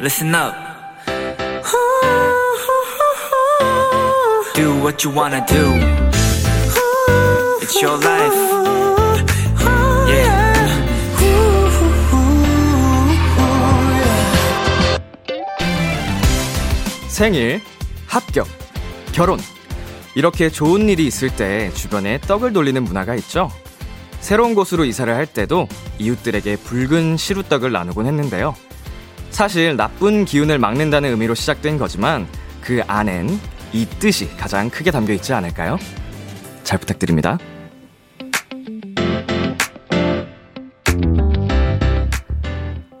listen up. Do what you wanna do. It's your life. Yeah. 생일, 합격, 결혼. 이렇게 좋은 일이 있을 때 주변에 떡을 돌리는 문화가 있죠. 새로운 곳으로 이사를 할 때도 이웃들에게 붉은 시루떡을 나누곤 했는데요. 사실 나쁜 기운을 막는다는 의미로 시작된 거지만 그 안엔 이 뜻이 가장 크게 담겨 있지 않을까요? 잘 부탁드립니다.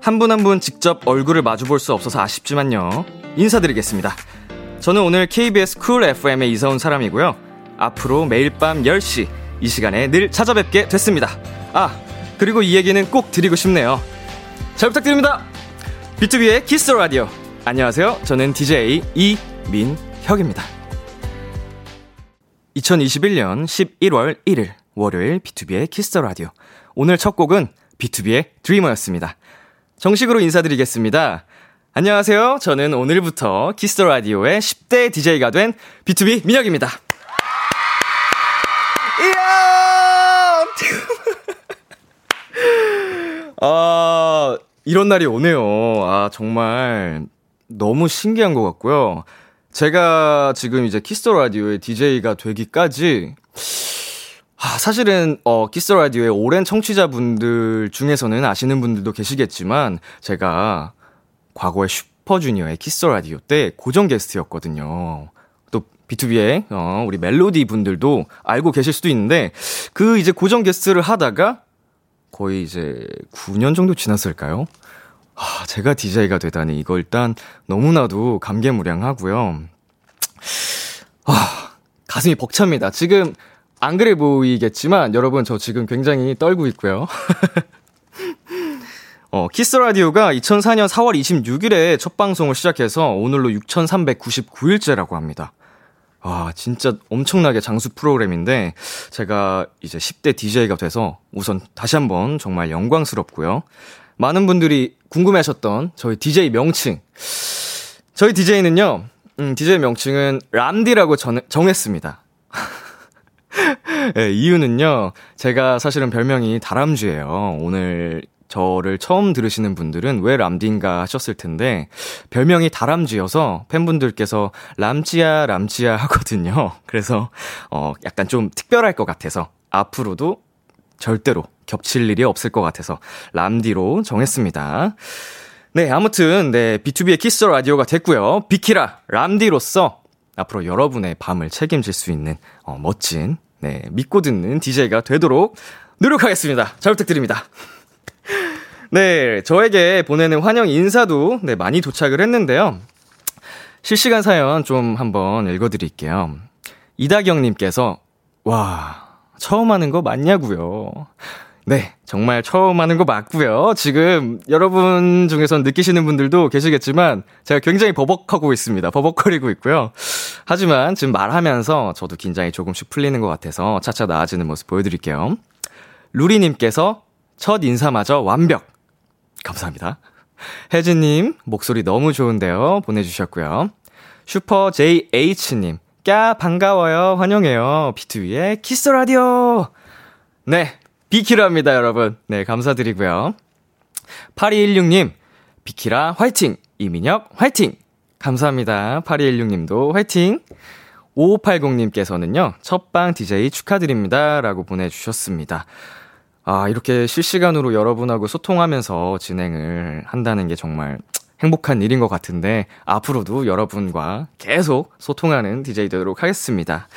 한분 한 분 직접 얼굴을 마주 볼 수 없어서 아쉽지만요. 인사드리겠습니다. 저는 오늘 KBS 쿨 FM에 이사 온 사람이고요. 앞으로 매일 밤 10시 이 시간에 늘 찾아뵙게 됐습니다. 아, 그리고 이 얘기는 꼭 드리고 싶네요. 잘 부탁드립니다. BTOB의 키스 라디오. 안녕하세요. 저는 DJ 이민혁입니다. 2021년 11월 1일 월요일 BTOB의 키스 라디오. 오늘 첫 곡은 B2B의 드리머였습니다. 정식으로 인사드리겠습니다. 안녕하세요. 저는 오늘부터 키스 라디오의 10대 DJ가 된 BTOB 민혁입니다. 이야! 아, 이런 날이 오네요. 아, 정말 너무 신기한 것 같고요. 제가 지금 이제 키스 라디오의 DJ가 되기까지 아, 사실은 어 키스 라디오의 오랜 청취자분들 중에서는 아시는 분들도 계시겠지만 제가 과거에 슈퍼주니어의 키스 라디오 때 고정 게스트였거든요. 또 B2B의 어 우리 멜로디 분들도 알고 계실 수도 있는데 그 이제 고정 게스트를 하다가 거의 이제 9년 정도 지났을까요? 아, 제가 DJ가 되다니 이거 일단 너무나도 감개무량하고요. 아, 가슴이 벅찹니다. 지금 안 그래 보이겠지만 여러분 저 지금 굉장히 떨고 있고요. 어, 키스 라디오가 2004년 4월 26일에 첫 방송을 시작해서 오늘로 6,399일째라고 합니다. 아, 진짜 엄청나게 장수 프로그램인데 제가 이제 10대 DJ가 돼서 우선 다시 한번 정말 영광스럽고요. 많은 분들이 궁금해 하셨던 저희 DJ 명칭. 저희 DJ는요, 음, DJ 명칭은 람디라고 정, 정했습니다. 네, 이유는요, 제가 사실은 별명이 다람쥐예요. 오늘 저를 처음 들으시는 분들은 왜 람디인가 하셨을 텐데, 별명이 다람쥐여서 팬분들께서 람쥐야, 람쥐야 하거든요. 그래서, 어, 약간 좀 특별할 것 같아서, 앞으로도 절대로 겹칠 일이 없을 것 같아서, 람디로 정했습니다. 네, 아무튼, 네, B2B의 키스 라디오가 됐고요. 비키라, 람디로서 앞으로 여러분의 밤을 책임질 수 있는, 어, 멋진, 네, 믿고 듣는 DJ가 되도록 노력하겠습니다. 잘 부탁드립니다. 네, 저에게 보내는 환영 인사도 네, 많이 도착을 했는데요. 실시간 사연 좀 한번 읽어드릴게요. 이다경님께서, 와, 처음 하는 거 맞냐고요. 네, 정말 처음 하는 거 맞고요. 지금 여러분 중에서 느끼시는 분들도 계시겠지만 제가 굉장히 버벅하고 있습니다. 버벅거리고 있고요. 하지만 지금 말하면서 저도 긴장이 조금씩 풀리는 것 같아서 차차 나아지는 모습 보여드릴게요. 루리님께서 첫 인사마저 완벽. 감사합니다. 혜진님, 목소리 너무 좋은데요. 보내주셨고요. 슈퍼 JH님, 까, 반가워요. 환영해요. BTOB의 키스 더 라디오. 네, 비키라입니다, 여러분. 네, 감사드리고요. 8216님, 비키라 화이팅! 이민혁 화이팅! 감사합니다. 8216님도 화이팅! 5580님께서는요, 첫방 DJ 축하드립니다. 라고 보내주셨습니다. 아, 이렇게 실시간으로 여러분하고 소통하면서 진행을 한다는 게 정말 행복한 일인 것 같은데, 앞으로도 여러분과 계속 소통하는 DJ 되도록 하겠습니다.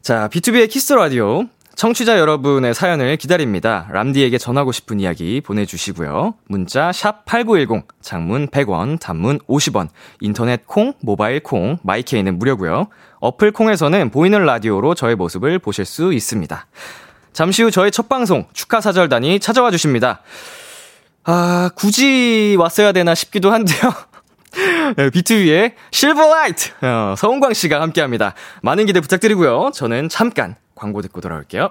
자, B2B의 키스 라디오. 청취자 여러분의 사연을 기다립니다. 람디에게 전하고 싶은 이야기 보내주시고요. 문자 샵 8910, 장문 100원, 단문 50원, 인터넷 콩, 모바일 콩, 마이케이는 무료고요. 어플 콩에서는 보이는 라디오로 저의 모습을 보실 수 있습니다. 잠시 후 저의 첫 방송 축하 사절단이 찾아와 주십니다. 아, 굳이 왔어야 되나 싶기도 한데요. 비투비의 실버라이트 어, 서은광 씨가 함께합니다. 많은 기대 부탁드리고요. 저는 잠깐 광고 듣고 돌아올게요.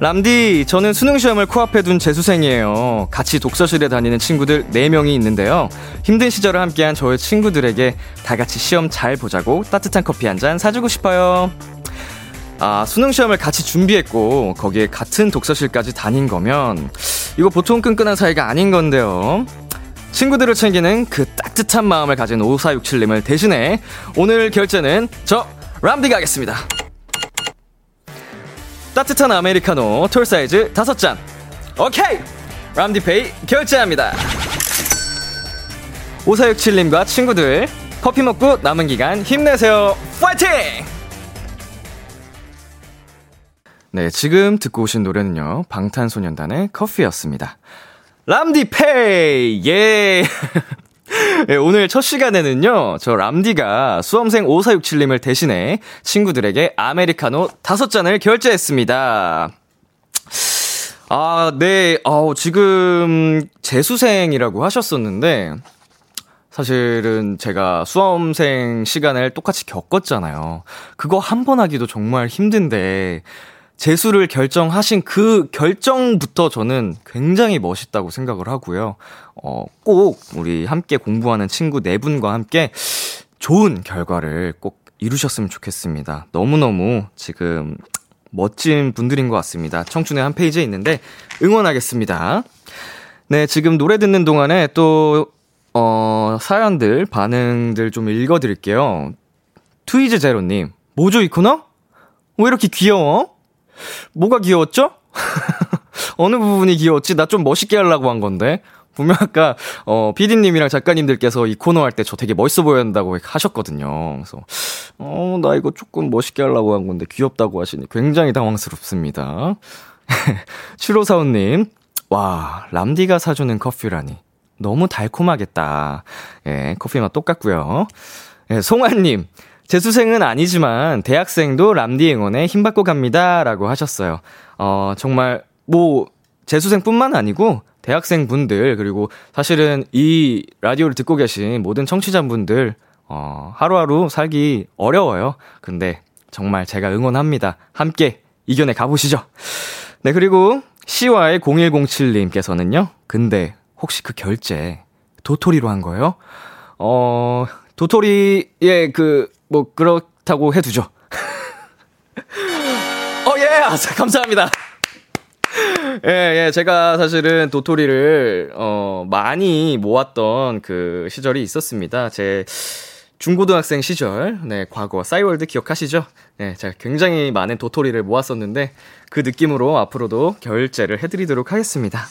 람디, 저는 수능 시험을 코앞에 둔 재수생이에요. 같이 독서실에 다니는 친구들 4명이 있는데요. 힘든 시절을 함께한 저의 친구들에게 다 같이 시험 잘 보자고 따뜻한 커피 한 잔 사주고 싶어요. 아, 수능 시험을 같이 준비했고, 거기에 같은 독서실까지 다닌 거면, 이거 보통 끈끈한 사이가 아닌 건데요. 친구들을 챙기는 그 따뜻한 마음을 가진 5467님을 대신해, 오늘 결제는 저, 람디가 하겠습니다. 따뜻한 아메리카노 톨 사이즈 5잔. 오케이! 람디페이 결제합니다. 5467님과 친구들, 커피 먹고 남은 기간 힘내세요. 파이팅! 네, 지금 듣고 오신 노래는요, 방탄소년단의 커피였습니다. 람디페이! 예! 네, 오늘 첫 시간에는요, 저 람디가 수험생 5467님을 대신해 친구들에게 아메리카노 5잔을 결제했습니다. 아, 네, 어, 지금 재수생이라고 하셨었는데, 사실은 제가 수험생 시간을 똑같이 겪었잖아요. 그거 한 번 하기도 정말 힘든데, 재수를 결정하신 그 결정부터 저는 굉장히 멋있다고 생각을 하고요. 어, 꼭 우리 함께 공부하는 친구 네 분과 함께 좋은 결과를 꼭 이루셨으면 좋겠습니다. 너무너무 지금 멋진 분들인 것 같습니다. 청춘의 한 페이지에 있는데 응원하겠습니다. 네, 지금 노래 듣는 동안에 또, 어, 사연들, 반응들 좀 읽어드릴게요. 트위즈 제로님, 뭐죠, 이 코너? 왜 이렇게 귀여워? 뭐가 귀여웠죠? 어느 부분이 귀여웠지? 나 좀 멋있게 하려고 한 건데. 분명 아까, 어, PD님이랑 작가님들께서 이 코너 할 때 저 되게 멋있어 보였다고 하셨거든요. 그래서, 어, 나 이거 조금 멋있게 하려고 한 건데 귀엽다고 하시니 굉장히 당황스럽습니다. 7545님, 와, 람디가 사주는 커피라니. 너무 달콤하겠다. 예, 커피 맛 똑같고요. 예, 송아님, 재수생은 아니지만 대학생도 람디 응원에 힘받고 갑니다. 라고 하셨어요. 어, 정말, 뭐, 재수생뿐만 아니고 대학생 분들, 그리고 사실은 이 라디오를 듣고 계신 모든 청취자분들, 어, 하루하루 살기 어려워요. 근데 정말 제가 응원합니다. 함께 이겨내 가보시죠. 네, 그리고 CY 0107님께서는요, 근데 혹시 그 결제 도토리로 한 거예요? 어, 도토리의 그, 뭐, 그렇다고 해두죠. 어, 예! 아, 감사합니다. 예, 예, 제가 사실은 도토리를, 어, 많이 모았던 그 시절이 있었습니다. 제 중고등학생 시절, 네, 과거, 싸이월드 기억하시죠? 네, 제가 굉장히 많은 도토리를 모았었는데, 그 느낌으로 앞으로도 결제를 해드리도록 하겠습니다.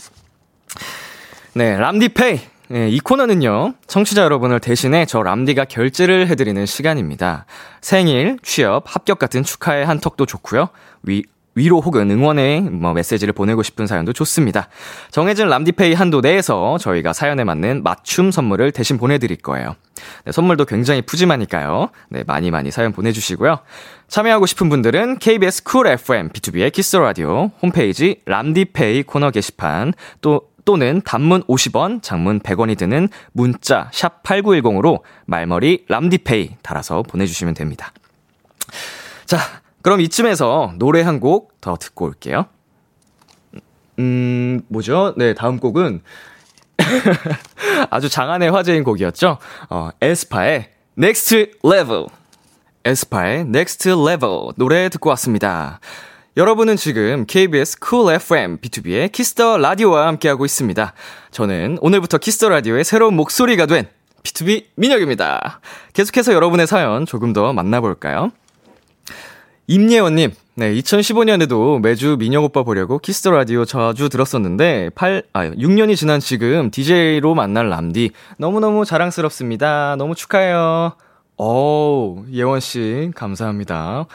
네, 람디페이. 네, 이 코너는요, 청취자 여러분을 대신해 저 람디가 결제를 해드리는 시간입니다. 생일, 취업, 합격 같은 축하의 한턱도 좋고요. 위, 위로 혹은 응원의 뭐 메시지를 보내고 싶은 사연도 좋습니다. 정해진 람디페이 한도 내에서 저희가 사연에 맞는 맞춤 선물을 대신 보내드릴 거예요. 네, 선물도 굉장히 푸짐하니까요. 네, 많이 많이 사연 보내주시고요. 참여하고 싶은 분들은 KBS 쿨 FM BTOB의 키스 더 라디오 홈페이지 람디페이 코너 게시판 또 또는 단문 50원, 장문 100원이 드는 문자 샵 8910으로 말머리 람디페이 달아서 보내주시면 됩니다. 자, 그럼 이쯤에서 노래 한 곡 더 듣고 올게요. 음, 뭐죠? 네, 다음 곡은 아주 장안의 화제인 곡이었죠. 어, 에스파의 Next Level. 에스파의 Next Level 노래 듣고 왔습니다. 여러분은 지금 KBS 쿨 FM BTOB의 키스 더 라디오와 함께하고 있습니다. 저는 오늘부터 키스 더 라디오의 새로운 목소리가 된 BTOB 민혁입니다. 계속해서 여러분의 사연 조금 더 만나볼까요? 임예원님, 네, 2015년에도 매주 민혁 오빠 보려고 키스 더 라디오 자주 들었었는데, 8, 아, 6년이 지난 지금 DJ로 만날 람디. 너무너무 자랑스럽습니다. 너무 축하해요. 어우, 예원씨, 감사합니다.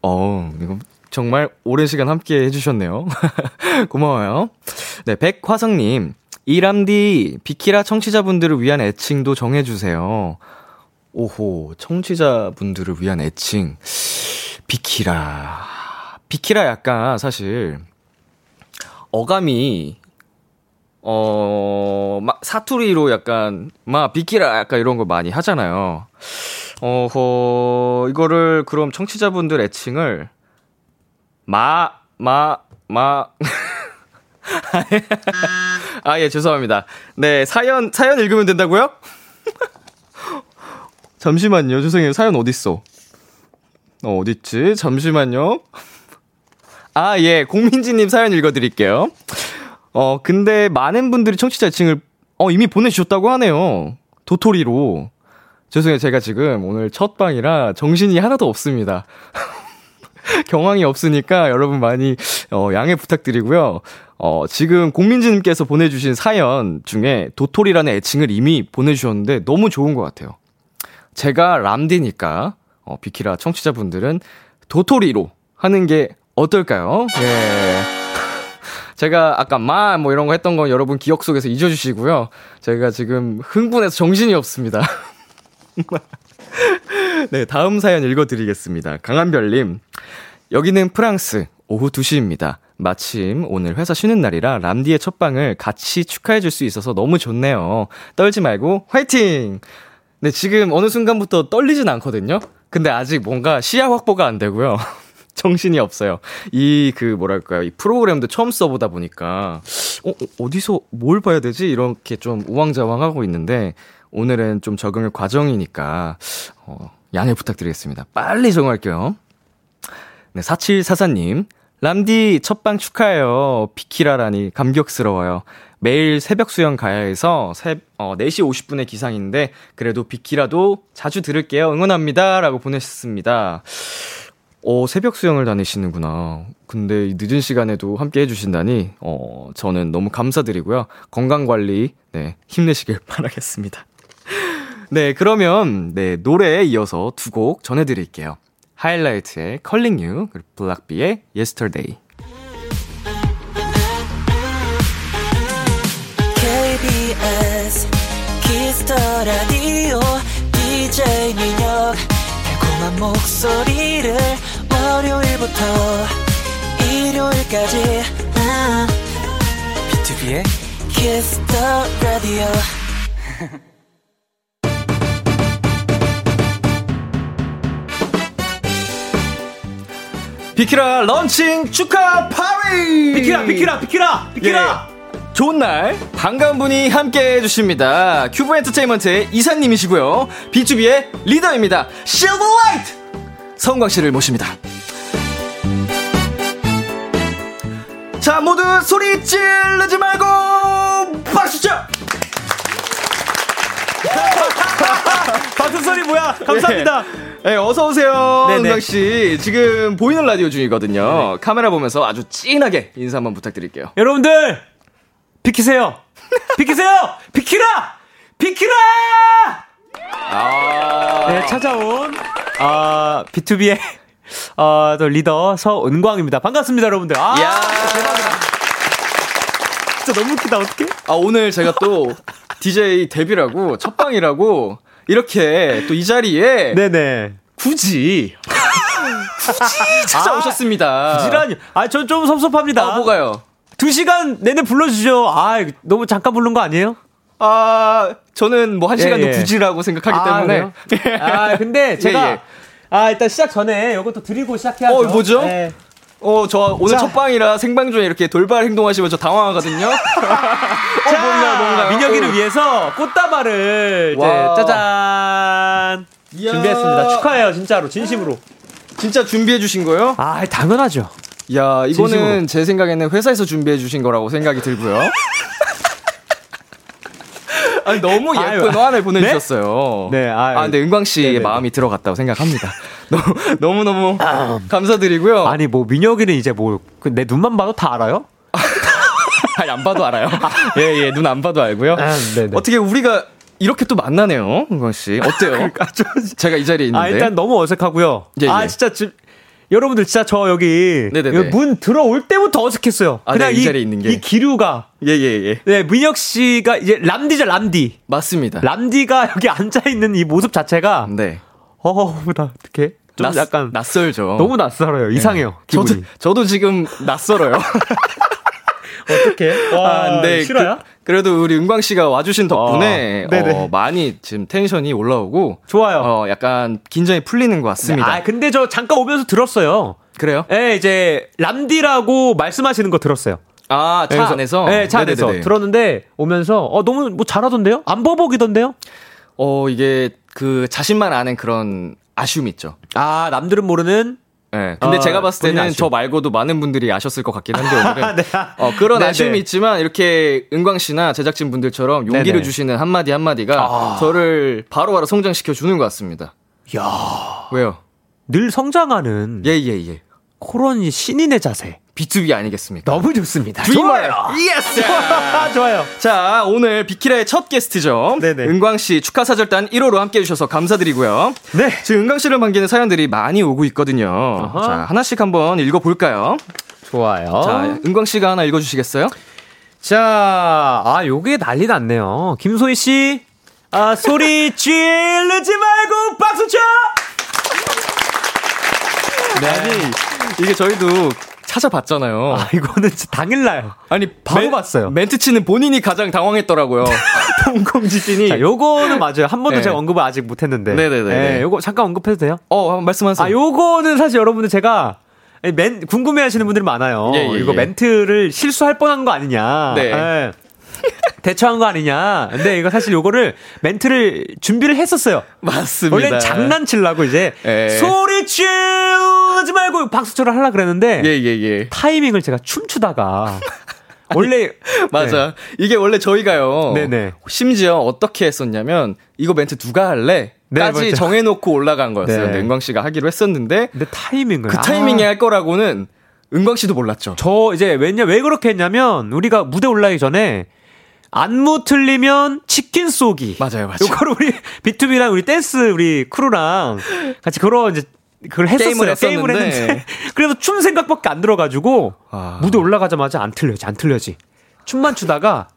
어우, 이거 정말 오랜 시간 함께 해주셨네요. 고마워요. 네, 백화성님. 이람디, 비키라 청취자분들을 위한 애칭도 정해주세요. 오호, 청취자분들을 위한 애칭. 비키라. 비키라 약간 사실, 어감이, 어, 막 사투리로 약간, 막 비키라 약간 이런 거 많이 하잖아요. 어허, 이거를 그럼 청취자분들 애칭을, 마, 마, 마. 아, 예, 죄송합니다. 네, 사연, 사연 읽으면 된다고요? 잠시만요. 죄송해요. 사연 어딨어? 어, 어딨지? 잠시만요. 아, 예. 공민지님 사연 읽어드릴게요. 어, 근데 많은 분들이 청취자 애칭을, 어, 이미 보내주셨다고 하네요. 도토리로. 죄송해요. 제가 지금 오늘 첫 방이라 정신이 하나도 없습니다. 경황이 없으니까 여러분 많이 어, 양해 부탁드리고요. 어, 지금 공민지님께서 보내주신 사연 중에 도토리라는 애칭을 이미 보내주셨는데 너무 좋은 것 같아요. 제가 람디니까 어, 비키라 청취자분들은 도토리로 하는 게 어떨까요? 예. 제가 아까 마 뭐 이런 거 했던 건 여러분 기억 속에서 잊어주시고요. 제가 지금 흥분해서 정신이 없습니다. 네, 다음 사연 읽어드리겠습니다. 강한별님. 여기는 프랑스, 오후 2시입니다. 마침 오늘 회사 쉬는 날이라 람디의 첫방을 같이 축하해 줄 수 있어서 너무 좋네요. 떨지 말고 화이팅! 네, 지금 어느 순간부터 떨리진 않거든요? 근데 아직 뭔가 시야 확보가 안 되고요. 정신이 없어요. 이, 그, 뭐랄까요. 이 프로그램도 처음 써보다 보니까, 어, 어, 어디서 뭘 봐야 되지? 이렇게 좀 우왕좌왕하고 있는데, 오늘은 좀 적응의 과정이니까, 어, 양해 부탁드리겠습니다. 빨리 적응할게요. 네, 4744님. 람디 첫방 축하해요. 비키라라니 감격스러워요. 매일 새벽 수영 가야 해서 새, 어, 4시 50분에 기상인데 그래도 비키라도 자주 들을게요. 응원합니다. 라고 보내셨습니다. 어, 새벽 수영을 다니시는구나. 근데 늦은 시간에도 함께 해주신다니, 어, 저는 너무 감사드리고요. 건강 관리, 네, 힘내시길 바라겠습니다. 네, 그러면, 네, 노래에 이어서 두 곡 전해드릴게요. 하이라이트의 Calling You, 그리고 블락비의 Yesterday. KBS 키스 더 라디오 DJ 민혁 달콤한 목소리를 월요일부터 일요일까지 아, BTOB의 키스 더 라디오 비키라 런칭 축하 파티! 비키라, 비키라, 비키라, 비키라! 예. 좋은 날 반가운 분이 함께 해주십니다. 큐브 엔터테인먼트의 이사님이시고요. BTOB의 리더입니다. 실버라이트! 서은광 씨를 모십니다. 자, 모두 소리 지르지 말고 박수 쳐! 박수 소리 뭐야? 감사합니다. 네, 어서 오세요, 네네. 은광 씨. 지금 보이는 라디오 중이거든요. 카메라 보면서 아주 찐하게 인사 한번 부탁드릴게요. 여러분들 비키세요. 비키세요. 비키라. 비키라. 아, 네, 찾아온 아 B2B의 어, 또 리더 서은광입니다. 반갑습니다, 여러분들. 아, 야. 진짜 너무 웃기다. 어떡해? 아, 오늘 제가 또 DJ 데뷔라고, 첫방이라고, 이렇게 또 이 자리에 네네. 굳이, 굳이 찾아오셨습니다. 지란이. 아, 전 좀 섭섭합니다. 아, 뭐가요? 두 시간 내내 불러주죠. 아, 너무 잠깐 부른 거 아니에요? 아, 저는 뭐한 예, 시간도 예. 굳이라고 생각하기 때문에. 그래요? 아, 근데 제가 예, 예. 아, 일단 시작 전에 이것도 드리고 시작해야죠. 어, 뭐죠? 네. 어, 저 오늘 자. 첫 방이라 생방 중에 이렇게 돌발 행동하시면 저 당황하거든요. 어, 자, 뭔가요, 뭔가요? 민혁이를 어. 위해서 꽃다발을 이제 와. 짜잔 이야. 준비했습니다. 축하해요, 진짜로 진심으로. 진짜 준비해 주신 거예요? 아, 당연하죠. 야, 이거는 진심으로. 제 생각에는 회사에서 준비해 주신 거라고 생각이 들고요. 아니, 너무 예쁜 아유, 화환을 보내주셨어요. 네, 아유. 아, 근데 은광 씨의. 마음이 들어갔다고 생각합니다. 너무, 너무 너무 감사드리고요. 아니 뭐 민혁이는 이제 뭐 내 눈만 봐도 다 알아요? 아니, 안 봐도 알아요. 예, 예, 눈 안 봐도 알고요. 아, 네네. 어떻게 우리가 이렇게 또 만나네요, 은광 씨. 어때요? 제가 이 자리에 있는데. 아 일단 너무 어색하고요. 예, 아 예. 진짜 지, 여러분들 진짜 저 여기 네네네. 여기 문 들어올 때부터 어색했어요. 아, 그냥 네, 이 자리에 있는 게. 이 기류가 예, 예, 예. 네, 민혁 씨가 이제 람디죠, 람디. 맞습니다. 람디가 여기 앉아 있는 이 모습 자체가 네. 어, 나 어떻게 좀 낯, 약간 낯설죠. 너무 낯설어요. 이상해요. 기분이. 저도, 저도 지금 낯설어요. 어떻게? 아, 근데 싫어요? 그, 래도 우리 은광 씨가 와주신 덕분에 아. 어, 많이 지금 텐션이 올라오고 좋아요. 어, 약간 긴장이 풀리는 것 같습니다. 아, 근데 저 잠깐 오면서 들었어요. 그래요? 예, 이제 람디라고 말씀하시는 거 들었어요. 아, 차 그래서- 안에서? 네, 차 안에서 네네네. 들었는데 오면서 어 너무 뭐 잘하던데요? 안 버벅이던데요? 어, 이게 그 자신만 아는 그런 아쉬움 있죠. 아, 남들은 모르는 네. 근데 어, 제가 봤을 때는. 저 말고도 많은 분들이 아셨을 것 같긴 한데 오늘은 네. 어, 그런 네네. 아쉬움이 있지만 이렇게 은광 씨나 제작진 분들처럼 용기를 네네. 주시는 한마디 한마디가 아. 저를 바로바로 성장시켜 주는 것 같습니다. 야, 왜요? 늘 성장하는 예, 예, 예. 그런 이 신인의 자세. BTOB 아니겠습니까? 너무 좋습니다. 좋아요. Yes! 좋아요. 자, 오늘 비키라의 첫 게스트죠. 네네. 은광 씨 축하 사절단 1호로 함께 해 주셔서 감사드리고요. 네. 지금 은광 씨를 반기는 사연들이 많이 오고 있거든요. 어허. 자, 하나씩 한번 읽어 볼까요? 좋아요. 자, 은광 씨가 하나 읽어 주시겠어요? 자, 아, 요게 난리 났네요. 김소희 씨, 아, 소리 지르지 말고 박수 쳐! 네. 아니, 이게 저희도 찾아봤잖아요. 아, 이거는 당일날. 아니, 바로 멘- 봤어요. 멘트 치는 본인이 가장 당황했더라고요. 동공 지진이. 자, 요거는 맞아요. 한 번도 네. 제가 언급을 아직 못 했는데. 네네네. 요거 잠깐 언급해도 돼요? 어, 말씀하세요. 아, 요거는 사실 여러분들 제가 멘, 궁금해 하시는 분들이 많아요. 예, 예, 이거 예. 멘트를 실수할 뻔한 거 아니냐. 네. 예. 대처한 거 아니냐. 근데 이거 사실 요거를 멘트를 준비를 했었어요. 맞습니다. 원래 장난치려고 이제 예. 소리 치우지 말고 박수처럼 하려 그랬는데 예, 예, 예. 타이밍을 제가 춤추다가 원래 맞아. 이게 원래 저희가요. 네네. 심지어 어떻게 했었냐면 이거 멘트 누가 할래? 네, 까지 맞죠. 정해놓고 올라간 거였어요. 네. 은광 씨가 하기로 했었는데 근데 타이밍을 그 아. 타이밍에 할 거라고는 은광 씨도 몰랐죠. 저 이제 왜냐 왜 그렇게 했냐면 우리가 무대 올라가기 전에 안무 틀리면 치킨 쏘기. 맞아요, 맞아요. 요거를 우리 BTOB랑 우리 댄스 우리 크루랑 같이 그런 이제 그걸 했었어요. 게임을 게임을. 했는데 그래서 춤 생각밖에 안 들어가지고 아. 무대 올라가자마자 안 틀려지 안 틀려지. 춤만 추다가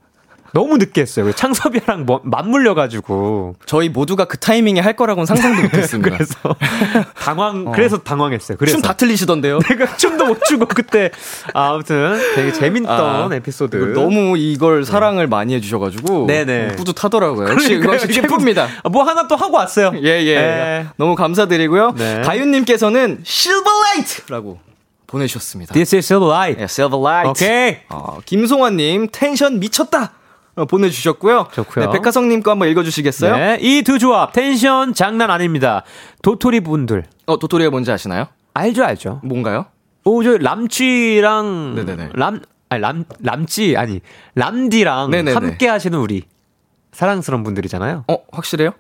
너무 늦게 했어요. 창섭이랑 뭐, 맞물려가지고 저희 모두가 그 타이밍에 할 거라고는 상상도 못했습니다. 그래서 당황 그래서 당황했어요. 그래서 춤 다 틀리시던데요. 내가 춤도 못 추고 그때 아, 아무튼 되게 재밌던 아, 에피소드. 너무 이걸 사랑을 많이 해주셔가지고 네네. 뿌듯하더라고요. 역시 이게 최고입니다. 아, 뭐 하나 또 하고 왔어요. 예, 예. 네. 너무 감사드리고요. 네. 다윤님께서는 실버라이트라고 보내주셨습니다. This is Silver Light. 예, 실버라이트. 오케이. 어, 김송환님 텐션 미쳤다. 어, 보내주셨고요. 좋고요. 네, 백화성님 거 한번 읽어주시겠어요? 네, 이 두 조합 텐션 장난 아닙니다. 도토리 분들 어, 도토리가 뭔지 아시나요? 알죠 알죠. 뭔가요? 오 저 람쥐랑 네네네. 람 아니 람 람쥐 아니 람디랑 네네네. 함께 하시는 우리 사랑스러운 분들이잖아요. 어, 확실해요?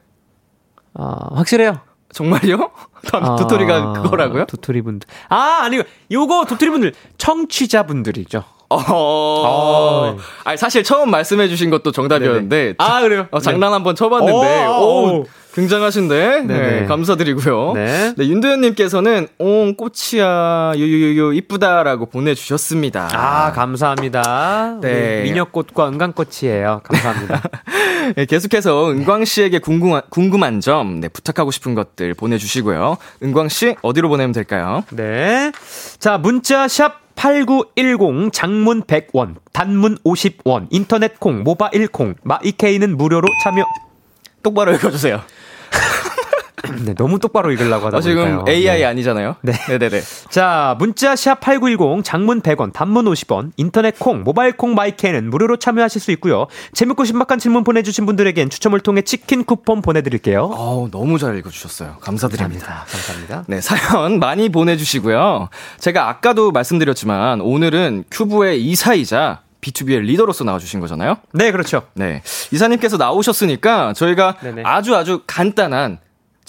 아 확실해요. 정말요? 아, 도토리가 그거라고요? 도토리 분들. 아 아니요. 요거 도토리 분들 청취자 분들이죠. 어. 아니, 사실 처음 말씀해 주신 것도 정답이었는데. 아 그래요? 어, 장난 한번 쳐봤는데, 오, 오, 오. 굉장하신데? 네, 네 네. 감사드리고요. 네. 네, 윤도현님께서는, 옹, 꽃이야, 유유유유, 이쁘다라고 보내주셨습니다. 아, 감사합니다. 네. 미녀꽃과 은강꽃이에요. 감사합니다. 네, 계속해서 은광 씨에게 궁금한, 궁금한 점, 네, 부탁하고 싶은 것들 보내주시고요. 은광 씨, 어디로 보내면 될까요? 네. 자, 문자 샵 8910 장문 100원, 단문 50원, 인터넷 콩, 모바일 콩, 마이케이는 무료로 참여. 똑바로 읽어주세요. 네, 너무 똑바로 읽으려고 하다 어, 지금 보니까요. AI 네. 아니잖아요. 네. 네네네. 자, 문자 샵 8910 장문 100원, 단문 50원, 인터넷 콩, 모바일 콩 마이케이는 무료로 참여하실 수 있고요. 재밌고 신박한 질문 보내 주신 분들에겐 추첨을 통해 치킨 쿠폰 보내 드릴게요. 어우, 너무 잘 읽어 주셨어요. 감사드립니다. 감사합니다. 네, 사연 많이 보내 주시고요. 제가 아까도 말씀드렸지만 오늘은 큐브의 이사이자 B2B의 리더로서 나와주신 거잖아요. 네, 그렇죠. 네. 이사님께서 나오셨으니까 저희가 네네. 아주 아주 간단한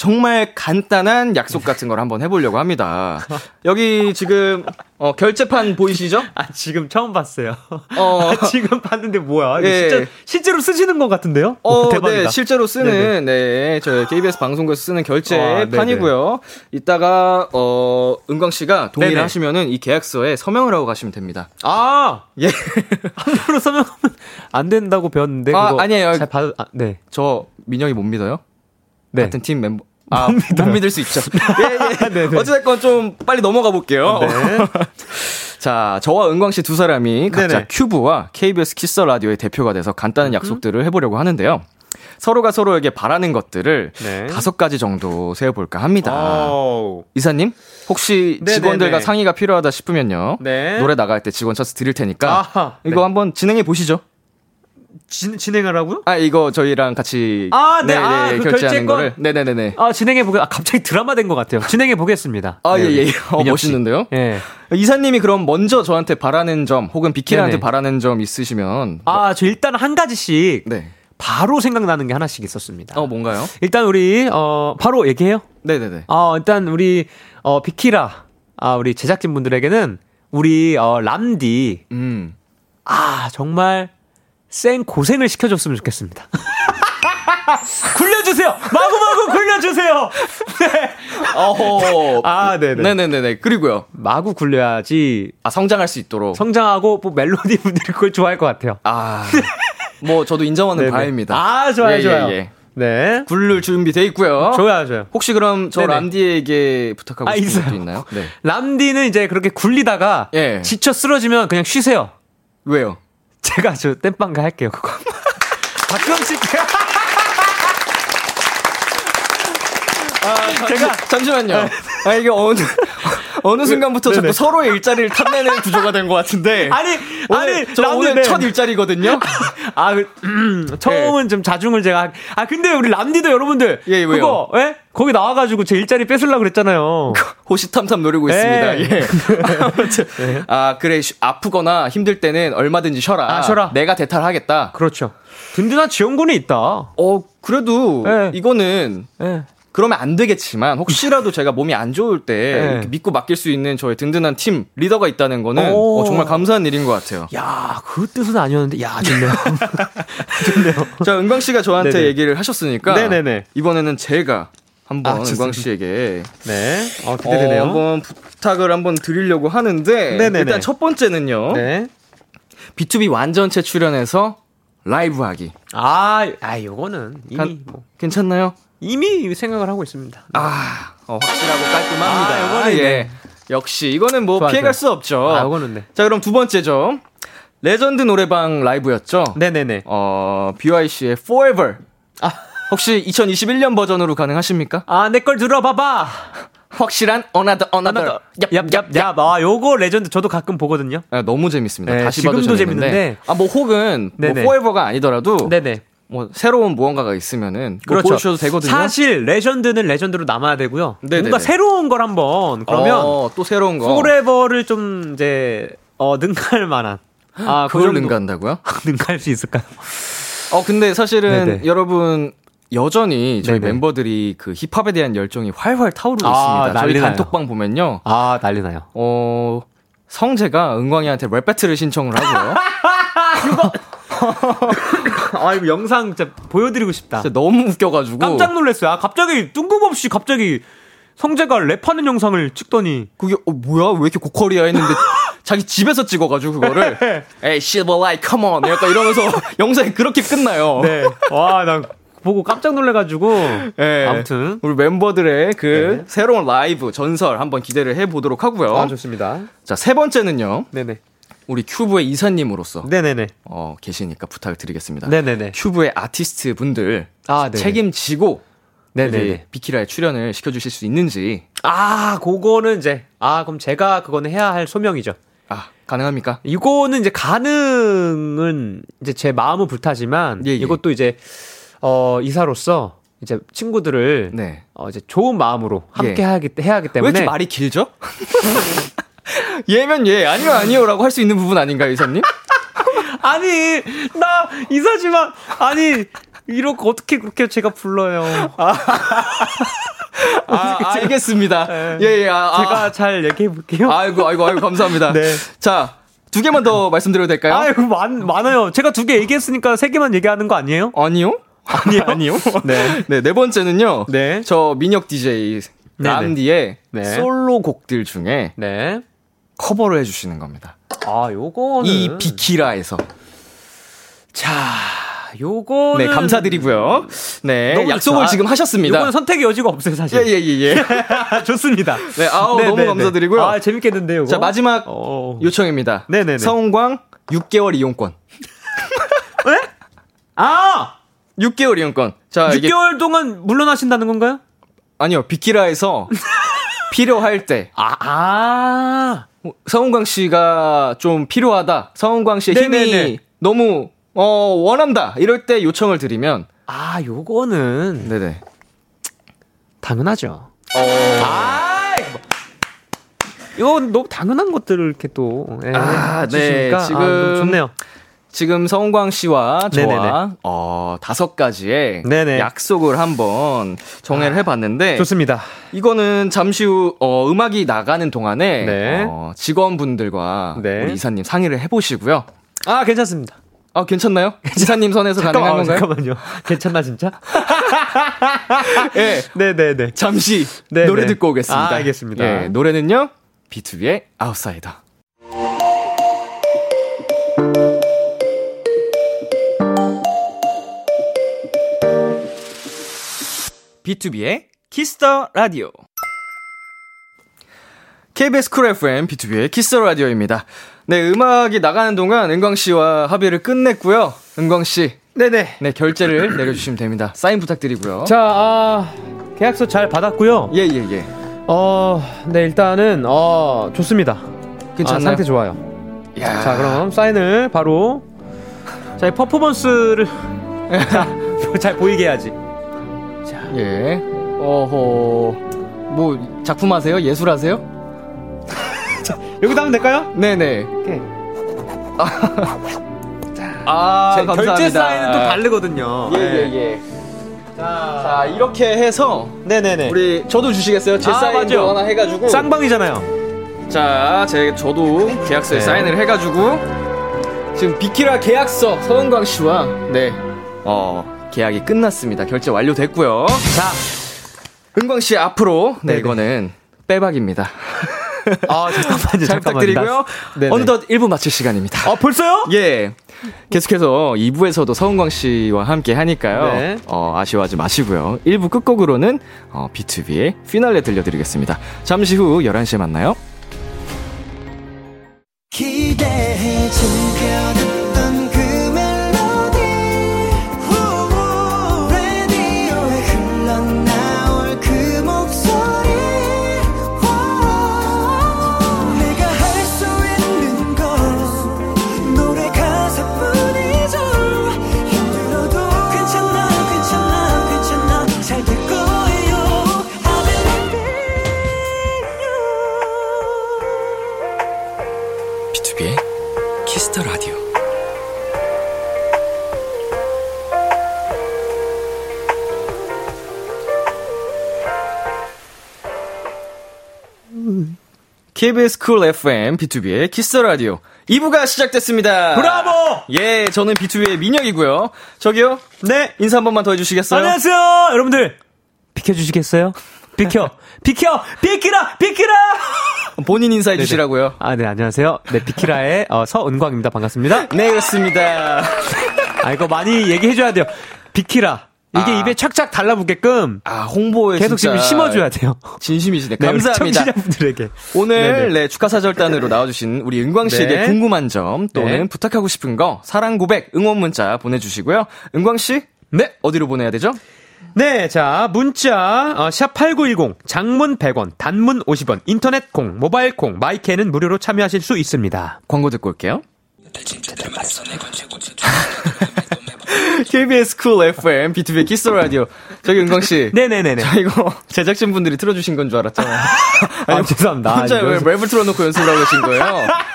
정말 간단한 약속 같은 걸 한번 해보려고 합니다. 여기 지금 어, 결제판 보이시죠? 아, 지금 처음 봤어요. 어. 아, 지금 봤는데 뭐야? 예. 진짜 실제로 쓰시는 것 같은데요? 어, 오, 대박이다. 네, 실제로 쓰는 네, 저희 KBS 방송국에서 쓰는 아, 결제판이고요. 이따가 어, 은광 씨가 동의를 네네. 하시면은 이 계약서에 서명을 하고 가시면 됩니다. 아, 예. 함부로 서명하면 안 된다고 배웠는데 아, 그거 아니에요. 잘 받, 아, 네. 저 민혁이 못 믿어요? 네. 같은 팀 멤버 아, 못, 믿을 수 있죠. 예, 예. 네네. 어찌됐건 좀 빨리 넘어가 볼게요. 네. 자, 저와 은광 씨 두 사람이 각자 네네. 큐브와 KBS 키스 더 라디오의 대표가 돼서 간단한 약속들을 해보려고 하는데요. 서로가 서로에게 바라는 것들을 네. 다섯 가지 정도 세어볼까 합니다. 아우. 이사님, 혹시. 직원들과 상의가 필요하다 싶으면요. 네. 노래 나갈 때 직원 쳐서 드릴 테니까 아하, 이거 네. 한번 진행해 보시죠. 진, 진행하라고요? 아, 이거 저희랑 같이 아, 네. 아, 그 결제하는 결제권? 거를 네 네 네 네. 아, 진행해 보겠, 아, 갑자기 드라마 된 것 같아요. 진행해 보겠습니다. 아, 예, 예. 어. 멋있는데요? 예. 이사님이 그럼 먼저 저한테 바라는 점 혹은 비키라한테 네네. 바라는 점 있으시면 아, 저 일단 한 가지씩 네. 바로 생각나는 게 하나씩 있었습니다. 어, 뭔가요? 일단 우리, 어, 바로 얘기해요? 네 네 네. 어, 일단 우리, 어, 비키라, 아, 우리 제작진 분들에게는 우리, 어, 람디, 음. 아, 정말 쌩 고생을 시켜줬으면 좋겠습니다. 굴려주세요! 마구마구 굴려주세요! 네. 어허. 아, 네네. 네네네네. 그리고요. 마구 굴려야지 아, 성장할 수 있도록. 성장하고 뭐 멜로디 분들이 그걸 좋아할 것 같아요. 아. 뭐, 저도 인정하는 네네. 바입니다. 아, 좋아요, 예, 좋아요. 예, 예. 네. 굴을 준비 돼 있고요. 좋아요, 좋아요. 혹시 그럼 저 네네. 람디에게 부탁하고 아, 싶은 있어요. 것도 있나요? 네. 람디는 이제 그렇게 굴리다가 예. 지쳐 쓰러지면 그냥 쉬세요. 왜요? 제가 저 땜빵가 할게요, 그거. 가끔씩. 제가 잠시만요. 아 이게 어느 어느 순간부터 자꾸. 서로의 일자리를 탐내는 구조가 된 것 같은데. 아니, 오늘, 아니, 저 오늘 람디는- 첫 일자리거든요. 아, 그, 음, 처음은 좀 자중을 제가. 하- 아, 근데 우리 람디도 여러분들. 예, 왜요? 그거, 예? 거기 나와가지고 제 일자리 뺏으려고 그랬잖아요. 호시탐탐 노리고 네. 있습니다. 예. 아무튼 아 그래 쉬- 아프거나 힘들 때는 얼마든지 쉬어라. 아, 쉬어라. 내가 대탈하겠다. 그렇죠. 든든한 지원군이 있다. 어 그래도 네. 이거는 예. 그러면 안 되겠지만 혹시라도 제가 몸이 안 좋을 때 네. 이렇게 믿고 맡길 수 있는 저의 든든한 팀 리더가 있다는 거는 오. 어, 정말 감사한 일인 것 같아요. 야, 그 뜻은 아니었는데, 야, 좋네요. 좋네요. 자, 은광 씨가 저한테 네네. 얘기를 하셨으니까 네네네. 이번에는 제가 한번 아. 은광 씨에게 네. 어, 기대되네요. 어, 한번 부탁을 한번 드리려고 하는데 네네네. 일단 첫 번째는요. 네. BTOB 완전체 출연해서 라이브 하기. 아, 아, 요거는 이미 간- 뭐 괜찮나요? 이미 생각을 하고 있습니다. 아, 어, 확실하고 깔끔합니다. 아, 요거는 예. 네. 역시 이거는 뭐 좋아요, 피해갈 좋아요. 수 없죠. 아, 요거는 네. 자, 그럼 두 번째 죠. 레전드 노래방 라이브였죠. 네네네. 어, BYC의 Forever. 아. 혹시 2021년 버전으로 가능하십니까? 아, 내 걸 들어봐봐. 확실한 Another Another. 얍, 얍, 얍. 얍, 아, 요거 레전드 저도 가끔 보거든요. 아, 너무 재밌습니다. 네, 다시 지금도 봐도 재밌는데. 재밌는데. 아, 뭐 혹은 뭐 네네. Forever가 아니더라도 네네. 뭐 새로운 무언가가 있으면은 뭐 그렇죠. 보여주셔도 되거든요. 사실 레전드는 레전드로 남아야 되고요. 네네네. 뭔가 새로운 걸 한번 그러면 어, 또 새로운 거. Forever를 좀 이제 어 능가할 만한 아그 그걸 정도- 능가한다고요? 능가할 수 있을까요? 어, 근데 사실은 네네. 여러분 여전히 저희 네네. 멤버들이 그 힙합에 대한 열정이 활활 타오르고 아, 있습니다. 저희. 단톡방 보면요. 아 난리 나요. 어, 성재가 은광이한테 랩 배틀을 신청을 하고요. 아 이거 영상 진짜 보여드리고 싶다. 진짜 너무 웃겨가지고. 깜짝 놀랐어요. 아 갑자기 뜬금없이 갑자기 성재가 랩하는 영상을 찍더니 그게 어, 뭐야 왜 이렇게 고퀄이야 했는데 자기 집에서 찍어가지고 그거를 에이 silver light come on 약간 이러면서 영상이 그렇게 끝나요. 네. 와나 보고 깜짝 놀래가지고 예. 아무튼 우리 멤버들의 그 네. 새로운 라이브 전설 한번 기대를 해보도록 하고요. 아 좋습니다. 자 세 번째는요 네네. 우리 큐브의 이사님으로서 네네네. 어, 계시니까 부탁을 드리겠습니다. 네네네. 큐브의 아티스트 분들 아 네네. 책임지고. 이제 비키라에 출연을 시켜주실 수 있는지 아, 그거는 이제, 아, 그럼 제가 그거는 해야 할 소명이죠. 아 가능합니까? 이거는 이제 가능은 이제 제 마음은 불타지만, 예, 예. 이것도 이제, 어, 이사로서 이제 친구들을, 네. 어, 이제 좋은 마음으로 함께 예. 하기, 해야 하기 왜 때문에. 이렇게 말이 길죠? 예면 예, 아니요 아니요라고 할 수 있는 부분 아닌가요, 이사님? 아니, 나 이사지만, 아니, 이렇게 어떻게 그렇게 제가 불러요. 아, 알겠습니다. 네. 예, 예. 아, 아. 제가 잘 얘기해 볼게요. 아이고, 아이고, 아이고, 감사합니다. 네. 자, 두 개만 더 말씀드려도 될까요? 아이고, 많, 많아요. 제가 두 개 얘기했으니까 세 개만 얘기하는 거 아니에요? 아니요? 아니요. 아니요. 네. 네, 네 번째는요. 네. 저 민혁 DJ 네네. 람디의 네. 솔로 곡들 중에 네. 커버를 해주시는 겁니다. 아, 요거는. 이 비키라에서. 자, 요거는. 네, 감사드리고요. 네, 약속을 좋죠. 지금 하셨습니다. 요거는 선택의 여지가 없어요, 사실. 예, 예, 예, 예. 좋습니다. 네, 아우, 너무 감사드리고요. 아, 재밌겠는데요, 요거? 자, 마지막 어. 요청입니다. 네네네. 서은광 6개월 이용권. 아! 6개월 이용권. 자, 이게 6개월 동안 물러나신다는 건가요? 아니요, 비키라에서 필요할 때 아, 아. 서은광 씨가 좀 필요하다. 서은광 씨의 힘이 네네네. 너무 어 원한다. 이럴 때 요청을 드리면 아, 요거는 네네. 당연하죠. 어, 아, 이건 너무 당연한 것들을 이렇게 또 예, 아, 네. 해주시니까 지금 아, 좋네요. 지금 서은광 씨와 저와 네네네. 어 다섯 가지의 네네. 약속을 한번 정해를 해봤는데 좋습니다. 이거는 잠시 후 어, 음악이 나가는 동안에 네. 어, 직원분들과 네. 우리 이사님 상의를 해보시고요. 아, 괜찮습니다. 아 괜찮나요? 이사님 선에서 가능한 건가요? 잠깐만요. 괜찮나 진짜? 예. 네, 네, 네. 잠시 네, 노래 네. 듣고 오겠습니다. 아, 알겠습니다. 예, 노래는요. B2B의 아웃사이더. B2B의 키스터 라디오. KBS 쿨 FM B2B의 키스터 라디오입니다. 네, 음악이 나가는 동안 은광 씨와 합의를 끝냈고요. 은광 씨, 네네. 네 결재를 내려주시면 됩니다. 사인 부탁드리고요. 자, 아, 계약서 잘 받았고요. 예, 예, 예. 어, 네, 일단은, 어, 좋습니다. 괜찮나요? 아, 상태 좋아요. 야. 자, 그럼 사인을 바로, 자, 이 퍼포먼스를, 자, 잘 보이게 해야지. 예. 어허. 뭐 작품 하세요? 예술 하세요? 여기다 하면 될까요? 네네. 오케이. 아, 제 감사합니다. 결제 사인은 또 다르거든요. 예, 예, 예. 자, 자, 이렇게 해서 네네네. 우리 저도 주시겠어요? 제 아, 사인도 맞아요. 하나 해가지고. 쌍방이잖아요. 자, 제 저도 계약서에 네. 사인을 해가지고 지금 비키라 계약서 서은광 씨와 네, 어 계약이 끝났습니다. 결제 완료됐고요. 자, 은광 씨 앞으로 네, 네네. 이거는 빼박입니다. 아, 잠깐만요. 잘. 부탁드리고요. 나- 네네. 어느덧 1부 마칠 시간입니다. 아, 벌써요? 예. 계속해서 2부에서도 서은광 씨와 함께 하니까요. 네. 어, 아쉬워하지 마시고요. 1부 끝곡으로는 어, B2B의 피날레 들려드리겠습니다. 잠시 후 11시에 만나요. 기대해 즐 KBS Cool FM BTOB의 Kiss 라디오 2부가 시작됐습니다. 브라보! 예, 저는 BTOB의 민혁이고요. 저기요. 네. 인사 한 번만 더 해주시겠어요? 안녕하세요, 여러분들. 비켜주시겠어요? 비켜, 비켜, 비키라, 비키라! 본인 인사해 주시라고요. 아, 네, 안녕하세요. 네, 비키라의 어, 서은광입니다. 반갑습니다. 네, 그렇습니다. 아, 이거 많이 얘기해줘야 돼요. 비키라. 이게 아. 입에 착착 달라붙게끔 아, 홍보에 계속 진짜 지금 심어줘야 돼요. 진심이시네. 네, 감사합니다. 청취자분들에게. 오늘 네네. 네, 축하사절단으로 나와주신 우리 은광 씨에게 네. 궁금한 점 또는 네. 부탁하고 싶은 거 사랑 고백 응원 문자 보내주시고요. 은광 씨, 네. 어디로 보내야 되죠? 네, 자, 문자, 어, 샵8910, 장문 100원, 단문 50원, 인터넷 콩, 모바일 콩, my K는 무료로 참여하실 수 있습니다. 광고 듣고 올게요. KBS Cool FM, BTOB Kiss 라디오. 저기 은광씨. 네네네네. 저 이거 제작진분들이 틀어주신 건 줄 알았잖아요. 아, 죄송합니다. 혼자 아, 왜 연습- 랩을 틀어놓고 연습을 하고 계신 거예요?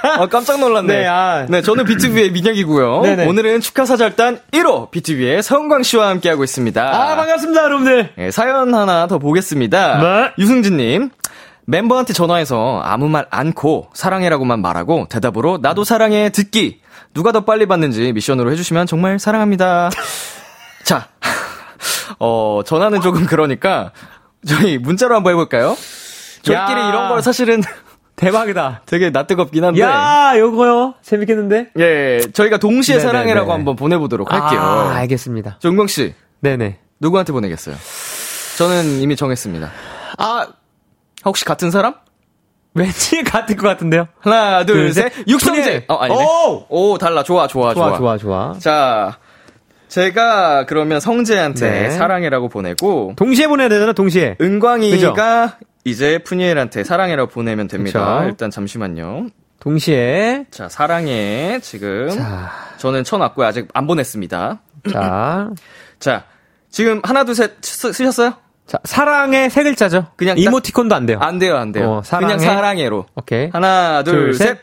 아, 깜짝 놀랐네. 네, 아. 네, 저는 B2B의 민혁이고요. 네네. 오늘은 축하사절단 1호 B2B의 서은광 씨와 함께하고 있습니다. 아, 반갑습니다, 여러분들. 네, 사연 하나 더 보겠습니다. 네. 유승진님. 멤버한테 전화해서 아무 말 않고 사랑해라고만 말하고 대답으로 나도 사랑해 듣기. 누가 더 빨리 받는지 미션으로 해주시면 정말 사랑합니다. 자, 어, 전화는 조금 그러니까 저희 문자로 한번 해볼까요? 저희끼리 야. 이런 걸 사실은 대박이다. 되게 낯뜨겁긴 한데. 야, 요거요. 재밌겠는데? 예, 저희가 동시에 네네네. 사랑해라고 한번 보내보도록 할게요. 아, 알겠습니다. 정경 씨, 네네. 누구한테 보내겠어요? 저는 이미 정했습니다. 아, 혹시 같은 사람? 왠지 같을 것 같은데요? 하나, 둘, 둘, 셋. 셋. 육성재. 어, 아니네. 오! 오, 달라. 좋아, 좋아, 좋아. 좋아, 좋아, 좋아. 자, 제가 그러면 성재한테 네. 사랑해라고 보내고, 동시에 보내야 되잖아, 동시에. 은광이가 이제 푸니엘한테 사랑해라고 보내면 됩니다. 그쵸. 일단 잠시만요. 동시에. 자, 사랑해. 지금. 자, 저는 쳐놨고요. 아직 안 보냈습니다. 자. 자, 지금 하나, 둘, 셋 쓰, 쓰셨어요? 자, 사랑의 세 글자죠? 그냥 딱- 이모티콘도 안 돼요. 안 돼요, 안 돼요. 어, 사랑해. 그냥 사랑해로. 오케이. 하나, 둘, 둘, 셋. 셋.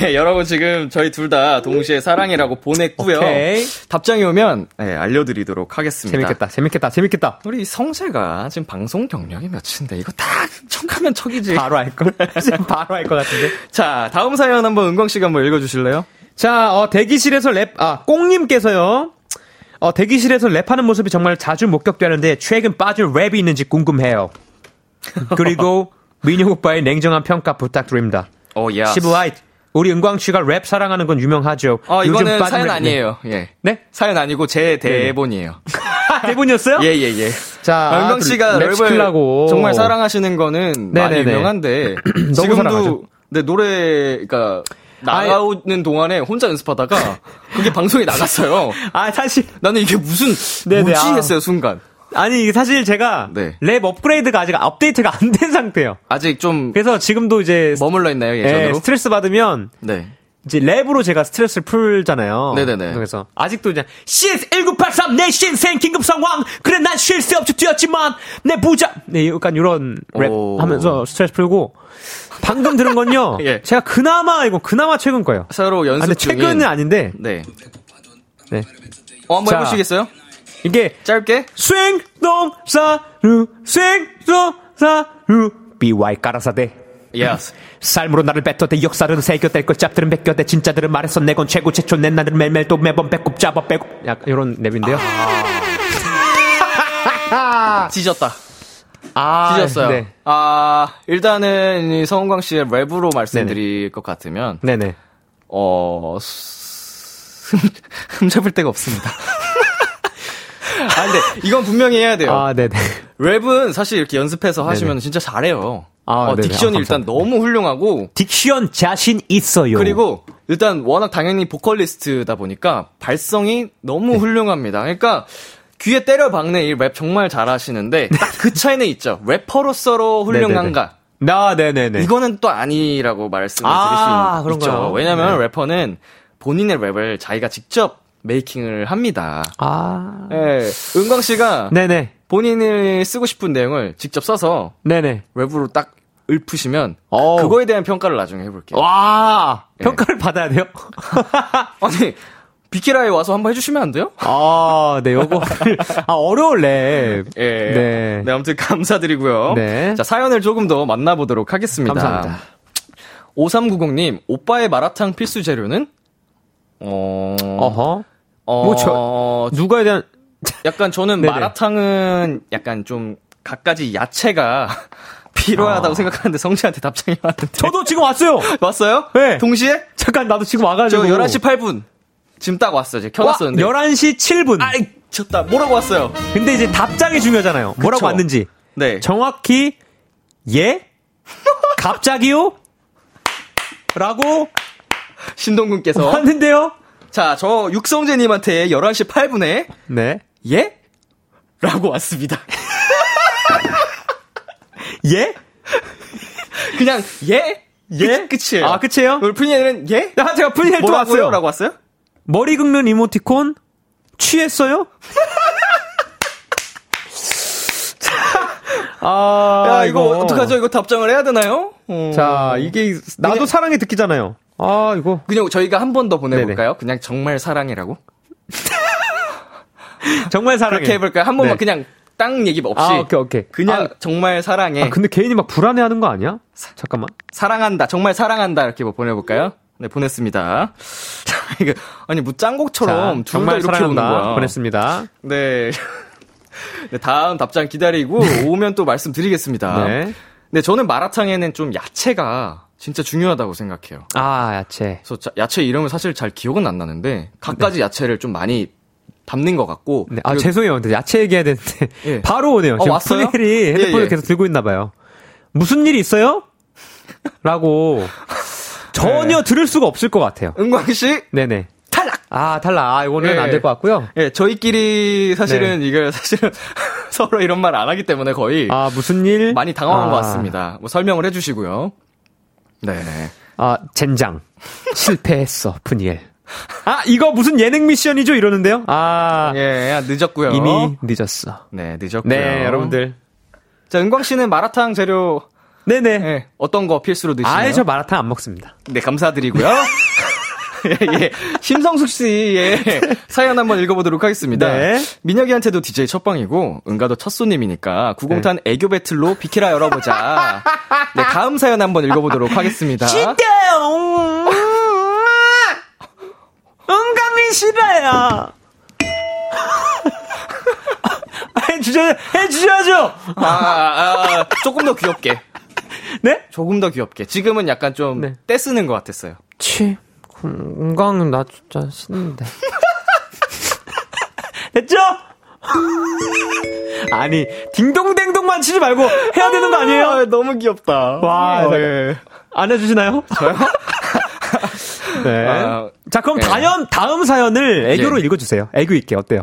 네, 여러분 지금 저희 둘 다 동시에 사랑이라고 보냈고요. 오케이. 답장이 오면 네, 알려드리도록 하겠습니다. 재밌겠다, 재밌겠다, 재밌겠다. 우리 성재가 지금 방송 경력이 몇인데 이거 딱 척하면 척이지. 바로 알걸? 지금 바로 알 것 같은데. 자, 다음 사연 한번 은광 씨가 한번 읽어주실래요? 자, 어, 대기실에서 랩, 아, 꽁님께서요. 어, 대기실에서 랩하는 모습이 정말 자주 목격되는데 최근 빠질 랩이 있는지 궁금해요. 그리고 민혁 오빠의 냉정한 평가 부탁드립니다. 오, 야. 시브하이 우리 은광 씨가 랩 사랑하는 건 유명하죠. 어, 이거는 사연 랩- 아니에요. 예. 네? 사연 아니고 제 대본이에요. 대본이었어요? 예, 예, 예. 자, 아, 은광 씨가 랩 랩을 시키려고. 정말 사랑하시는 거는 많이 네네네. 유명한데 너무 지금도. 네, 노래 그러니까 나가는 동안에 혼자 연습하다가 그게 방송에 나갔어요. 아, 사실 나는 이게 무슨 네네, 뭐지 아. 했어요 순간. 아니 이게 사실 제가 네. 랩 업그레이드가 아직 업데이트가 안 된 상태예요. 아직 좀 그래서 지금도 이제 머물러 있나요 예, 예전으로? 스트레스 받으면 네. 이제 랩으로 제가 스트레스를 풀잖아요. 네네네. 그래서 아직도 이제 CS 1983 내 신생 긴급 상황 그래 난 쉴 새 없이 뛰었지만 내 부자 네 약간 이런 랩 오. 하면서 스트레스 풀고 방금 들은 건요. 예. 제가 그나마 이거 그나마 최근 거예요. 서로 아, 연습 근데 중인. 최근은 아닌데 네. 네. 어 한번 자. 해보시겠어요? 이게 짧게. 쏨동사루 쏨동사루 BY 깔아사대 Yes. 삶으로 나를 뱉어대 역사는 새겨댈 걸 짭들은 베껴대 진짜들은 말했어 내 건 최고 최초 내 나를 매일매일 또 매번 배꼽 잡아 빼고 약간 이런 랩인데요 찢었다. 아, 찢었어요. 네. 아 일단은 이 성광 씨의 랩으로 말씀드릴 것 같으면 네네 어 흠, 흠잡을 데가 없습니다. 아 근데 이건 분명히 해야 돼요. 아 네네 랩은 사실 이렇게 연습해서 하시면 진짜 잘해요. 아, 어, 네네. 딕션이 아, 일단. 너무 훌륭하고 딕션 자신 있어요 그리고 일단 워낙 당연히 보컬리스트다 보니까 발성이 너무 네. 훌륭합니다. 그러니까 귀에 때려 박는 이 랩 정말 잘하시는데 딱 그 차이는 있죠. 래퍼로서로 훌륭한가? 아 네네네 이거는 또 아니라고 말씀을 아, 드릴 수 있, 그런가요? 죠 왜냐면 네. 래퍼는 본인의 랩을 자기가 직접 making을 합니다. 아 예, 은광 씨가 네네 본인이 쓰고 싶은 내용을 직접 써서 네네 랩으로 딱 읊으시면 어. 그거에 대한 평가를 나중에 해볼게요. 와 예. 평가를 받아야 돼요 아니 비키라에 와서 한번 해주시면 안 돼요? 아, 네, 요거. 아, 어려울 랩. 예. 네. 네, 아무튼 감사드리고요. 네. 자, 사연을 조금 더 만나보도록 하겠습니다. 감사합니다. 5390님, 오빠의 마라탕 필수 재료는? 어, 어허. 어, 뭐 저- 누가에 대한, 약간 저는 네네. 마라탕은 약간 좀 갖가지 야채가 필요하다고 생각하는데 성지한테 답장이 왔는데. 아. 저도 지금 왔어요! 왔어요? 네. 동시에? 잠깐, 나도 지금 저 와가지고. 11시 8분. 지금 딱 왔어요. 지금 와, 켜놨었는데. 11시 7분. 아이, 졌다. 뭐라고 왔어요? 근데 이제 답장이 중요하잖아요. 뭐라고 그쵸. 왔는지. 네. 정확히, 예? 갑자기요? 라고 신동군께서. 왔는데요? 자, 저 육성재님한테 11시 8분에 네. 예? 라고 왔습니다. 예? 그냥 예? 예? 끝, 끝이에요. 아, 끝이에요? 우리 푸니엘은 예? 아, 제가 푸니엘 또? 왔어요. 라고 왔어요? 머리 긁는 이모티콘, 취했어요? 아, 야, 이거 어떡하죠? 이거 답장을 해야 되나요? 어. 자, 이게 나도 그냥- 사랑해 듣기잖아요. 아, 이거 그냥 저희가 한 번 더 보내볼까요? 그냥 정말 사랑해라고? 정말 사랑해. 그렇게 해볼까요? 한 번만 네. 그냥 땅 얘기 없이. 아, 오케이, 오케이. 그냥 아, 정말 사랑해. 아, 근데 개인이 막 불안해하는 거 아니야? 잠깐만. 사랑한다. 정말 사랑한다. 이렇게 뭐 보내볼까요? 네, 보냈습니다. 자, 이게, 아니, 뭐 짱곡처럼 둘다 정말 이렇게 오는. 거야. 보냈습니다. 네. 네, 다음 답장 기다리고 오면 또 말씀드리겠습니다. 네. 네, 저는 마라탕에는 좀 야채가 진짜 중요하다고 생각해요. 아, 야채. 그래서 자- 야채 이름은 사실 잘 기억은 안 나는데 각가지 야채를 좀 많이 담는 것 같고. 네. 아, 죄송해요. 근데 야채 얘기해야 되는데. 예. 바로 오네요. 어, 지금 왔어요? 푸니엘이 핸드폰을 예, 예. 계속 들고 있나 봐요. 무슨 일 있어요? 라고 전혀 들을 수가 없을 것 같아요. 은광 씨 네네. 탈락. 아, 탈락. 아, 이거는 예. 안될 것 같고요. 예, 저희끼리 사실은 네. 이걸 사실은 서로 이런 말 안 하기 때문에 거의 아, 무슨 일? 많이 당황한 아, 것 같습니다. 뭐 설명을 해주시고요. 네. 아, 젠장. 실패했어, 푸니엘. 아, 이거 무슨 예능 미션이죠? 이러는데요? 아, 예, 늦었고요. 이미 늦었어. 네, 늦었고요. 네, 여러분들. 자, 은광 씨는 마라탕 재료 네네. 예, 어떤 거 필수로 드시나요? 아예 저 마라탕 안 먹습니다. 네, 감사드리고요. 예, 예. 심성숙 씨의 사연 한번 읽어보도록 하겠습니다. 네. 민혁이한테도 DJ 첫방이고, 은가도 첫 손님이니까, 구공탄 애교 배틀로 비키라 열어보자. 네, 다음 사연 한번 읽어보도록 하겠습니다. 은강이 싫어요. 해주셔, 해주셔야죠! 아, 아, 조금 더 귀엽게. 네? 조금 더 귀엽게. 지금은 약간 좀 네. 떼쓰는 것 같았어요. 치, 은강은 나 진짜 싫은데. 됐죠? 아니, 딩동댕동만 치지 말고 해야 되는 거 아니에요? 아, 너무 귀엽다. 와, 네. 안 해주시나요? 저요? 네. 아, 자, 그럼 네. 다음, 다음 사연을 애교로 예. 읽어주세요. 애교 있게, 어때요?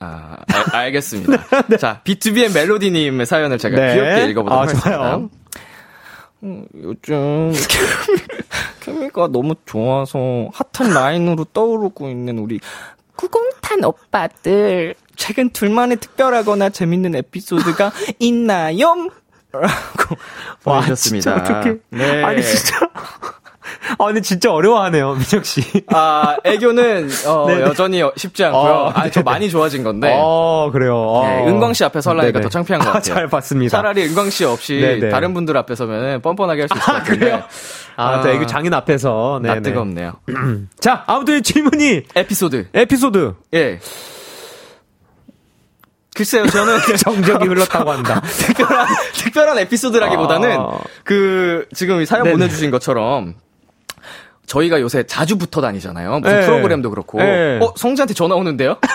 아, 알, 알겠습니다. 자, B2B의 멜로디님의 사연을 제가 네. 귀엽게 읽어보도록 아, 하겠습니다. 좋아요. 음, 요즘 케미가 너무 좋아서 핫한 라인으로 떠오르고 있는 우리 구공탄 오빠들 최근 둘만의 특별하거나 재밌는 에피소드가 있나요? 라고 어떡해. 네. 아니, 진짜. 아, 근데 진짜 어려워하네요, 민혁 씨. 아, 애교는 어, 네네. 여전히 쉽지 않고요. 어, 아, 저 네네. 많이 좋아진 건데. 어, 그래요. 어. 네, 은광 씨 앞에 설라니까. 더 창피한 것 아, 같아요. 잘 봤습니다. 차라리 은광 씨 없이 네네. 다른 분들 앞에 서면 뻔뻔하게 할 수 있을 것 아, 같은데. 그래요? 아, 또 애교 장인 앞에서. 나 네네. 뜨겁네요. 자, 아무튼 질문이 에피소드. 에피소드. 예. 글쎄요, 저는 정적이 흘렀다고 한다. 특별한, 특별한 에피소드라기보다는 아. 그, 지금 이 사연 네네. 보내주신 것처럼 저희가 요새 자주 붙어 다니잖아요. 무슨 네. 프로그램도 그렇고. 네. 어, 성재한테 전화 오는데요?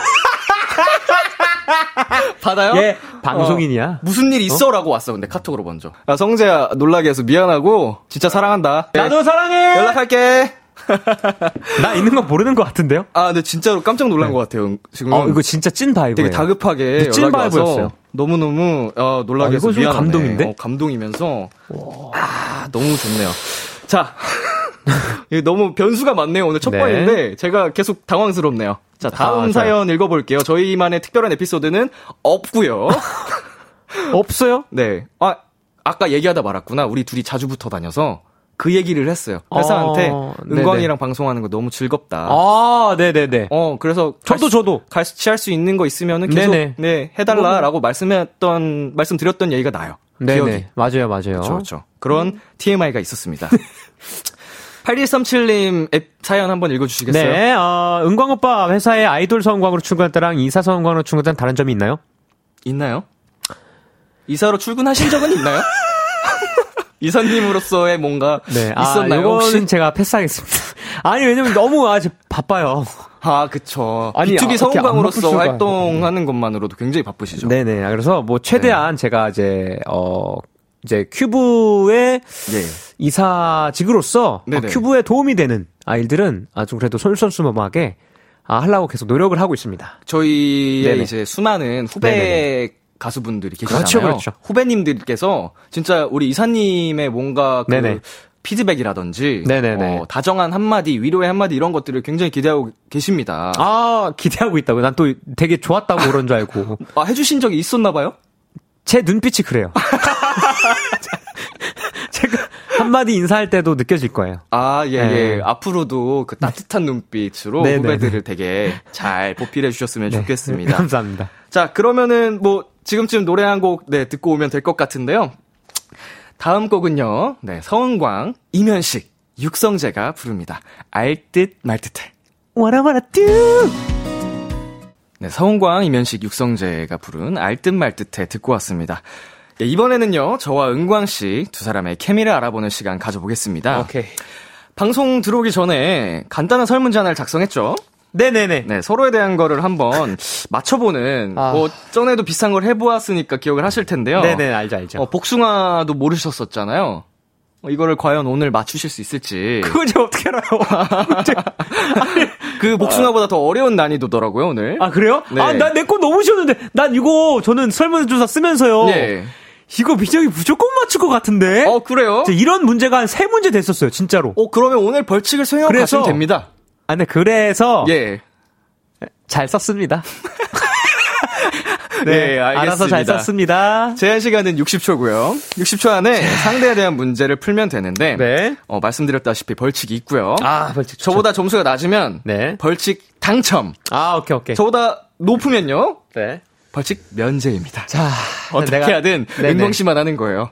받아요? 얘 방송인이야. 어, 무슨 일 있어? 라고 왔어, 근데 카톡으로 먼저. 야, 성재야, 놀라게 해서 미안하고, 진짜 사랑한다. 네, 나도 사랑해! 연락할게. 나 있는 거 모르는 것 같은데요? 아, 근데 진짜로 깜짝 놀란 것 같아요. 지금. 어, 이거 진짜 찐 바이브예요. 되게 다급하게 찐 바이브였어요. 너무너무 어, 놀라게 아, 해서 이거 좀 미안하네. 감동인데? 어, 감동이면서 아 너무 좋네요. 자 너무 변수가 많네요 오늘 첫 네. 번인데 제가 계속 당황스럽네요. 자 다음 아, 사연 읽어볼게요. 저희만의 특별한 에피소드는 없고요. 없어요? 네. 아 아까 얘기하다 말았구나. 우리 둘이 자주 붙어 다녀서 그 얘기를 했어요. 회사한테 어, 네네. 은광이랑 방송하는 거 너무 즐겁다. 아, 네네네. 어, 그래서 저도, 수- 저도. 같이 할 수 있는 거 있으면은 계속 네네. 네 해달라라고 말씀했던 말씀드렸던 얘기가 나요. 기억이. 네네. 맞아요, 맞아요. 그렇죠, 그렇죠. 그런 TMI가 있었습니다. 8137님 앱 사연 한번 읽어주시겠어요? 네, 어, 은광 오빠 회사에 아이돌 성광으로 출근한 때랑 이사 성광으로 출근한 다른 점이 있나요? 있나요? 이사로 출근하신 적은 있나요? 이사님으로서의 뭔가 있었나요? 아, 이거는 혹시? 제가 패스하겠습니다. 아니, 왜냐면 너무 아직 바빠요. 아, 그쵸. 아니, B2B 어떻게 안 성우광으로서 바쁠 수가. 활동하는 것만으로도 굉장히 바쁘시죠. 네네. 그래서 뭐 최대한 제가 이제, 어, 이제 큐브의 예. 이사직으로서 네네. 어, 큐브에 도움이 되는 아이들은 아주 그래도 솔선수범하게 아, 하려고 계속 노력을 하고 있습니다. 저희의 네네. 이제 수많은 후배 네네네. 가수분들이 계시잖아요. 그렇죠, 그렇죠. 후배님들께서 진짜 우리 이사님의 뭔가 그 네네. 피드백이라든지 네네네. 어, 다정한 한마디, 위로의 한마디 이런 것들을 굉장히 기대하고 계십니다. 아, 기대하고 있다고. 난 또 되게 좋았다고 그런 줄 알고. 아, 해주신 적이 있었나 봐요? 제 눈빛이 그래요. 제가 한마디 인사할 때도 느껴질 거예요. 아, 예, 네. 예. 앞으로도 그 따뜻한 눈빛으로 네, 네, 후배들을 되게 잘 보필해 주셨으면 좋겠습니다. 감사합니다. 자, 그러면은 뭐 지금쯤 노래 한 곡 네, 듣고 오면 될 것 같은데요. 다음 곡은요. 네, 서은광, 이면식, 육성재가 부릅니다. 알듯 말듯해. What I wanna do? 네, 서은광, 이면식, 육성재가 부른 알듯 말듯해 듣고 왔습니다. 예, 이번에는요. 저와 은광 씨 두 사람의 케미를 알아보는 시간 가져보겠습니다. 오케이. 방송 들어오기 전에 간단한 설문지 하나를 작성했죠. 네네네. 네, 서로에 대한 거를 한번 맞춰보는, 아. 뭐, 전에도 비슷한 걸 해보았으니까 기억을 하실 텐데요. 네네, 알죠, 알죠. 어, 복숭아도 모르셨었잖아요. 어, 이거를 과연 오늘 맞추실 수 있을지. 그걸 제가 어떻게 알아요? 그 복숭아보다 더 어려운 난이도더라고요, 오늘. 아, 그래요? 네. 아, 난 내 거 너무 쉬웠는데. 난 이거, 저는 설문조사 쓰면서요. 예. 이거 민정이 무조건 맞출 것 같은데? 어, 그래요? 이런 문제가 한 세 문제 됐었어요, 진짜로. 어, 그러면 오늘 벌칙을 수행하고 그래서- 가시면 됩니다. 아, 근데 그래서. 예. 잘 썼습니다. 네, 알겠습니다. 알아서 잘 썼습니다. 제한 시간은 60초고요. 60초 안에 상대에 대한 문제를 풀면 되는데, 네. 어, 말씀드렸다시피 벌칙이 있고요. 아, 벌칙. 저보다 점수가 낮으면 네. 벌칙 당첨. 아, 오케이, 오케이. 저보다 높으면요 네. 벌칙 면제입니다. 자, 어떻게 내가- 하든 네네. 은광 씨만 하는 거예요.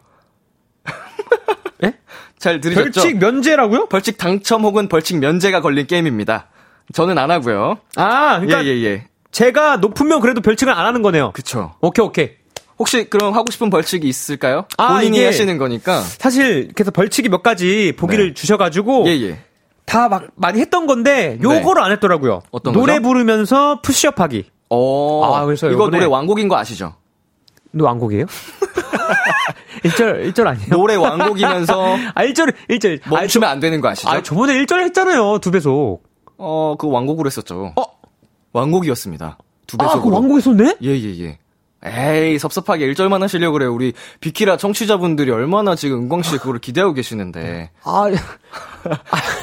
예? 잘 들으셨죠? 벌칙 면제라고요? 벌칙 당첨 혹은 벌칙 면제가 걸린 게임입니다. 저는 안 하고요. 아, 그러니까 예예예. 예, 예. 제가 높으면 그래도 벌칙을 안 하는 거네요. 그쵸. 오케이, 오케이. 혹시 그럼 하고 싶은 벌칙이 있을까요? 아, 본인이 하시는 거니까. 사실 그래서 벌칙이 몇 가지 보기를 네. 주셔가지고 예 예. 다 막 많이 했던 건데 요거를 안 했더라고요. 어떤 노래 거죠? 부르면서 푸시업하기. 어. 아, 그래서 이거 노래 왕곡인 거 아시죠? 너 왕곡이에요? 1절 1절 아니에요? 노래 왕곡이면서 아 1절 1절. 멈추면 안 되는 거 아시죠? 아, 저번에 1절 했잖아요. 두 배속. 어, 그 왕곡으로 했었죠. 어? 왕곡이었습니다. 두 아, 배속으로. 그 왕곡 했었네? 예 예 예. 에이 섭섭하게 1절만 하시려고 그래요. 우리 비키라 청취자분들이 얼마나 지금 은광 씨 그거를 기대하고 계시는데. 아,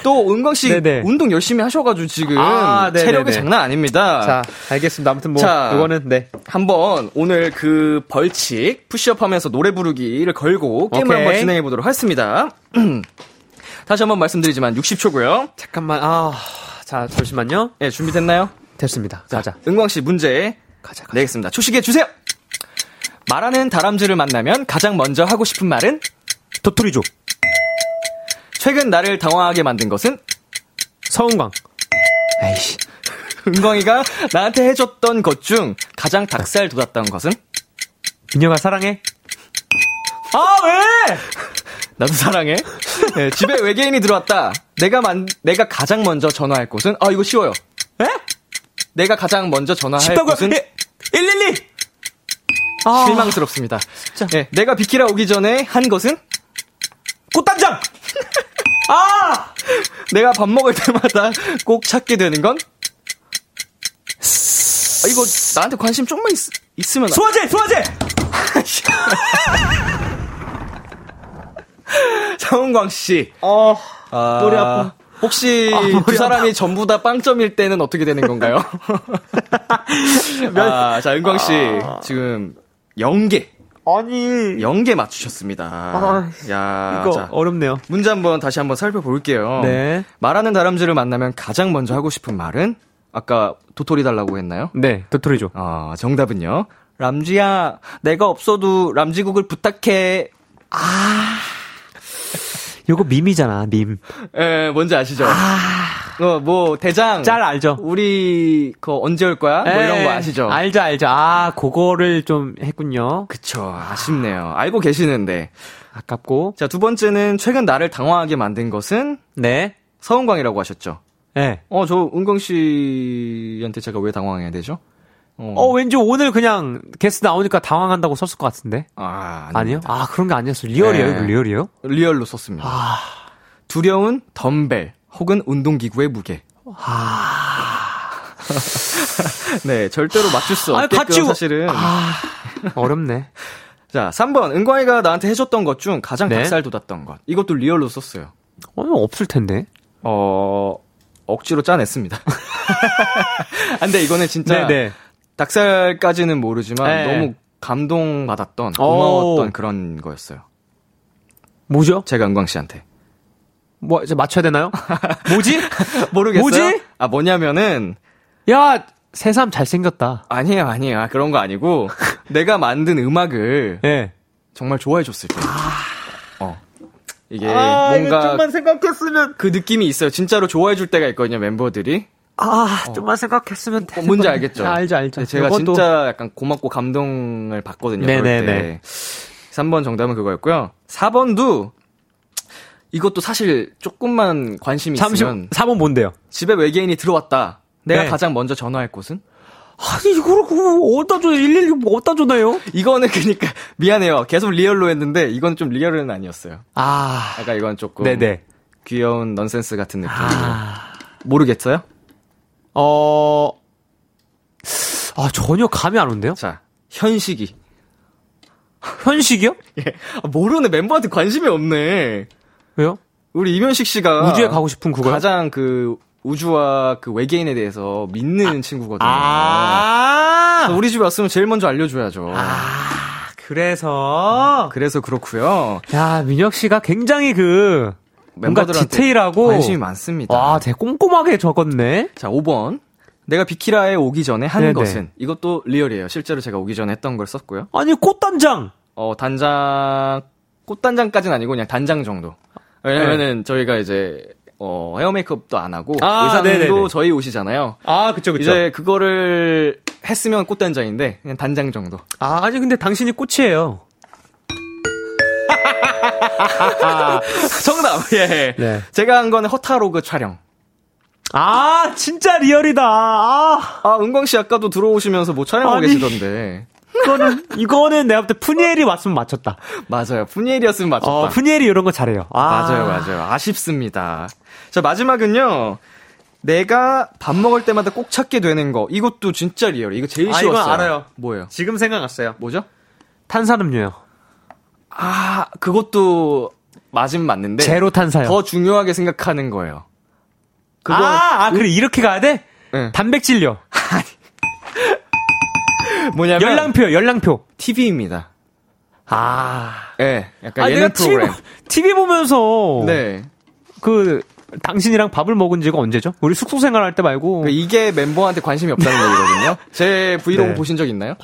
또 은광 씨 네네. 운동 열심히 하셔가지고 지금 아. 체력이 장난 아닙니다. 자, 알겠습니다. 아무튼 뭐 자. 이거는 네. 한번 오늘 그 벌칙 푸시업 하면서 노래 부르기를 걸고 게임을 오케이. 한번 진행해 보도록 하겠습니다. 다시 한번 말씀드리지만 60초고요. 잠깐만. 아, 자, 잠시만요. 예, 준비됐나요? 됐습니다. 가자. 은광 씨 문제 가자. 가자. 내겠습니다. 초식해 주세요. 말하는 다람쥐를 만나면 가장 먼저 하고 싶은 말은 도토리족. 최근 나를 당황하게 만든 것은 서은광. 에이씨. 은광이가 나한테 해줬던 것 중 가장 닭살 돋았던 것은 민영아 사랑해. 아, 왜? 나도 사랑해. 네, 집에 외계인이 들어왔다. 내가 만 내가 가장 먼저 전화할 곳은 아 이거 쉬워요. 에? 내가 가장 먼저 전화할? 곳은 예, 112! 아, 실망스럽습니다. 네, 내가 비키라 오기 전에 한 것은 꽃단장! 아! 내가 밥 먹을 때마다 꼭 찾게 되는 건 아, 이거 나한테 관심 좀만 있, 있으면 소화제! 소화제! 정광 씨. 어, 아, 머리 아파. 혹시 아, 두 사람이 전부 다 빵점일 때는 어떻게 되는 건가요? 아, 자, 은광 씨 지금 0개, 아니. 0개 맞추셨습니다. 아, 야, 이거 자, 어렵네요. 문제 한번 다시 한번 살펴볼게요. 네. 말하는 다람쥐를 만나면 가장 먼저 하고 싶은 말은 아까 도토리 달라고 했나요? 네, 도토리족. 아, 정답은요. 람쥐야, 내가 없어도 람쥐국을 부탁해. 요거 밈이잖아, 밈. 에, 뭔지 아시죠? 어, 뭐, 대장. 짤 알죠? 우리, 그, 언제 올 거야? 뭐 이런 거 아시죠? 알죠, 알죠. 아, 그거를 좀 했군요. 그쵸. 아쉽네요. 알고 계시는데. 아깝고. 자, 두 번째는 최근 나를 당황하게 만든 것은 네. 서은광이라고 하셨죠? 네. 어, 저 은광 씨한테 제가 왜 당황해야 되죠? 어, 어, 왠지 오늘 그냥 게스트 나오니까 당황한다고 썼을 것 같은데. 아, 아니요? 아닙니다. 아, 그런 게 아니었어요. real이에요, 네. real이에요? real로 썼습니다. 두려운 덤벨 혹은 운동기구의 무게. 네, 절대로 맞출 수 없게끔 같이 우- 사실은. 아, 어렵네. 자, 3번. 은광이가 나한테 해줬던 것 중 가장 네. 닭살 돋았던 것. 이것도 리얼로 썼어요. 어, 없을 텐데. 어, 억지로 짜냈습니다. 아, 근데 이거는 진짜 네네. 닭살까지는 모르지만 네. 너무 감동받았던 오. 고마웠던 그런 거였어요. 뭐죠? 제가 은광 씨한테. 뭐, 이제 맞춰야 되나요? 뭐지? 모르겠어요. 뭐지? 아 뭐냐면은 야, 새삼 잘생겼다. 아니에요, 아니에요. 아, 그런 거 아니고 내가 만든 음악을 예. 정말 좋아해 줬을 때. 어. 이게 아, 뭔가 생각했으면. 그 느낌이 있어요. 진짜로 좋아해 줄 때가 있거든요, 멤버들이. 아, 좀만 생각했으면 어, 뭔지 알겠죠? 아, 알죠, 알죠. 네, 제가 요것도- 진짜 약간 고맙고 감동을 받거든요. 네네네. 때. 3번 정답은 그거였고요. 4번 도 이것도 사실 조금만 관심이 잠시, 있으면 4번 뭔데요? 집에 외계인이 들어왔다. 내가 네. 가장 먼저 전화할 곳은? 아니, 이거를 그, 어디다 줘, 112 어디다 줘나요? 이거는 그니까 미안해요. 계속 real로 했는데 이건 좀 real은 아니었어요. 아, 약간 이건 조금 네네. 귀여운 넌센스 같은 느낌. 아, 모르겠어요? 어, 아, 전혀 감이 안 온대요? 자, 현식이. 현식이요? 예. 아, 모르네. 멤버한테 관심이 없네. 왜요? 우리 임현식 씨가 우주에 가고 싶은 그거요? 가장 그 우주와 그 외계인에 대해서 믿는 친구거든요. 아, 우리 집에 왔으면 제일 먼저 알려줘야죠. 그래서. 그래서 그렇고요. 야, 민혁 씨가 굉장히 그, 뭔가 디테일하고. 관심이 많습니다. 와, 되게 꼼꼼하게 적었네. 자, 5번. 내가 비키라에 오기 전에 한 네네. 것은 이것도 리얼이에요. 실제로 제가 오기 전에 했던 걸 썼고요. 아니, 꽃단장. 어, 단장 꽃단장까지는 아니고 그냥 단장 정도. 왜냐면은 저희가 이제 어, 헤어 메이크업도 안 하고 네. 아, 의상도 네네네. 저희 옷이잖아요. 아, 그쵸, 그쵸. 이제 그거를 했으면 꽃단장인데 그냥 단장 정도. 아, 아니, 근데 당신이 꽃이에요. 정답. 예. 네. 제가 한 거는 허타로그 촬영. 아, 진짜 리얼이다. 아, 아, 은광 씨 아까도 들어오시면서 뭐 촬영하고 아니. 계시던데. 이거는, 이거는 내가 볼때 푸니엘이 왔으면 맞췄다. 맞아요. 프니엘이었으면 맞췄다. 어, 프니엘이 이런 거 잘해요. 아. 맞아요, 맞아요. 아쉽습니다. 자, 마지막은요. 내가 밥 먹을 때마다 꼭 찾게 되는 거. 이것도 진짜 real. 이거 제일 아, 쉬웠어요. 알아요. 뭐예요? 지금 생각났어요. 뭐죠? 탄산음료요. 아, 그것도 맞은 맞는데. 제로 탄산요. 더 중요하게 생각하는 거예요. 그거 아, 아, 그래, 이렇게 가야 돼? 네. 단백질요. 뭐냐면 열랑표요, 열랑표. TV입니다. 아. 예, 네, 약간 아, 예능 TV, 프로그램. 보- TV 보면서. 네. 그, 당신이랑 밥을 먹은 지가 언제죠? 우리 숙소 생활할 때 말고. 그 이게 멤버한테 관심이 없다는 얘기거든요. 제 브이로그 네. 보신 적 있나요?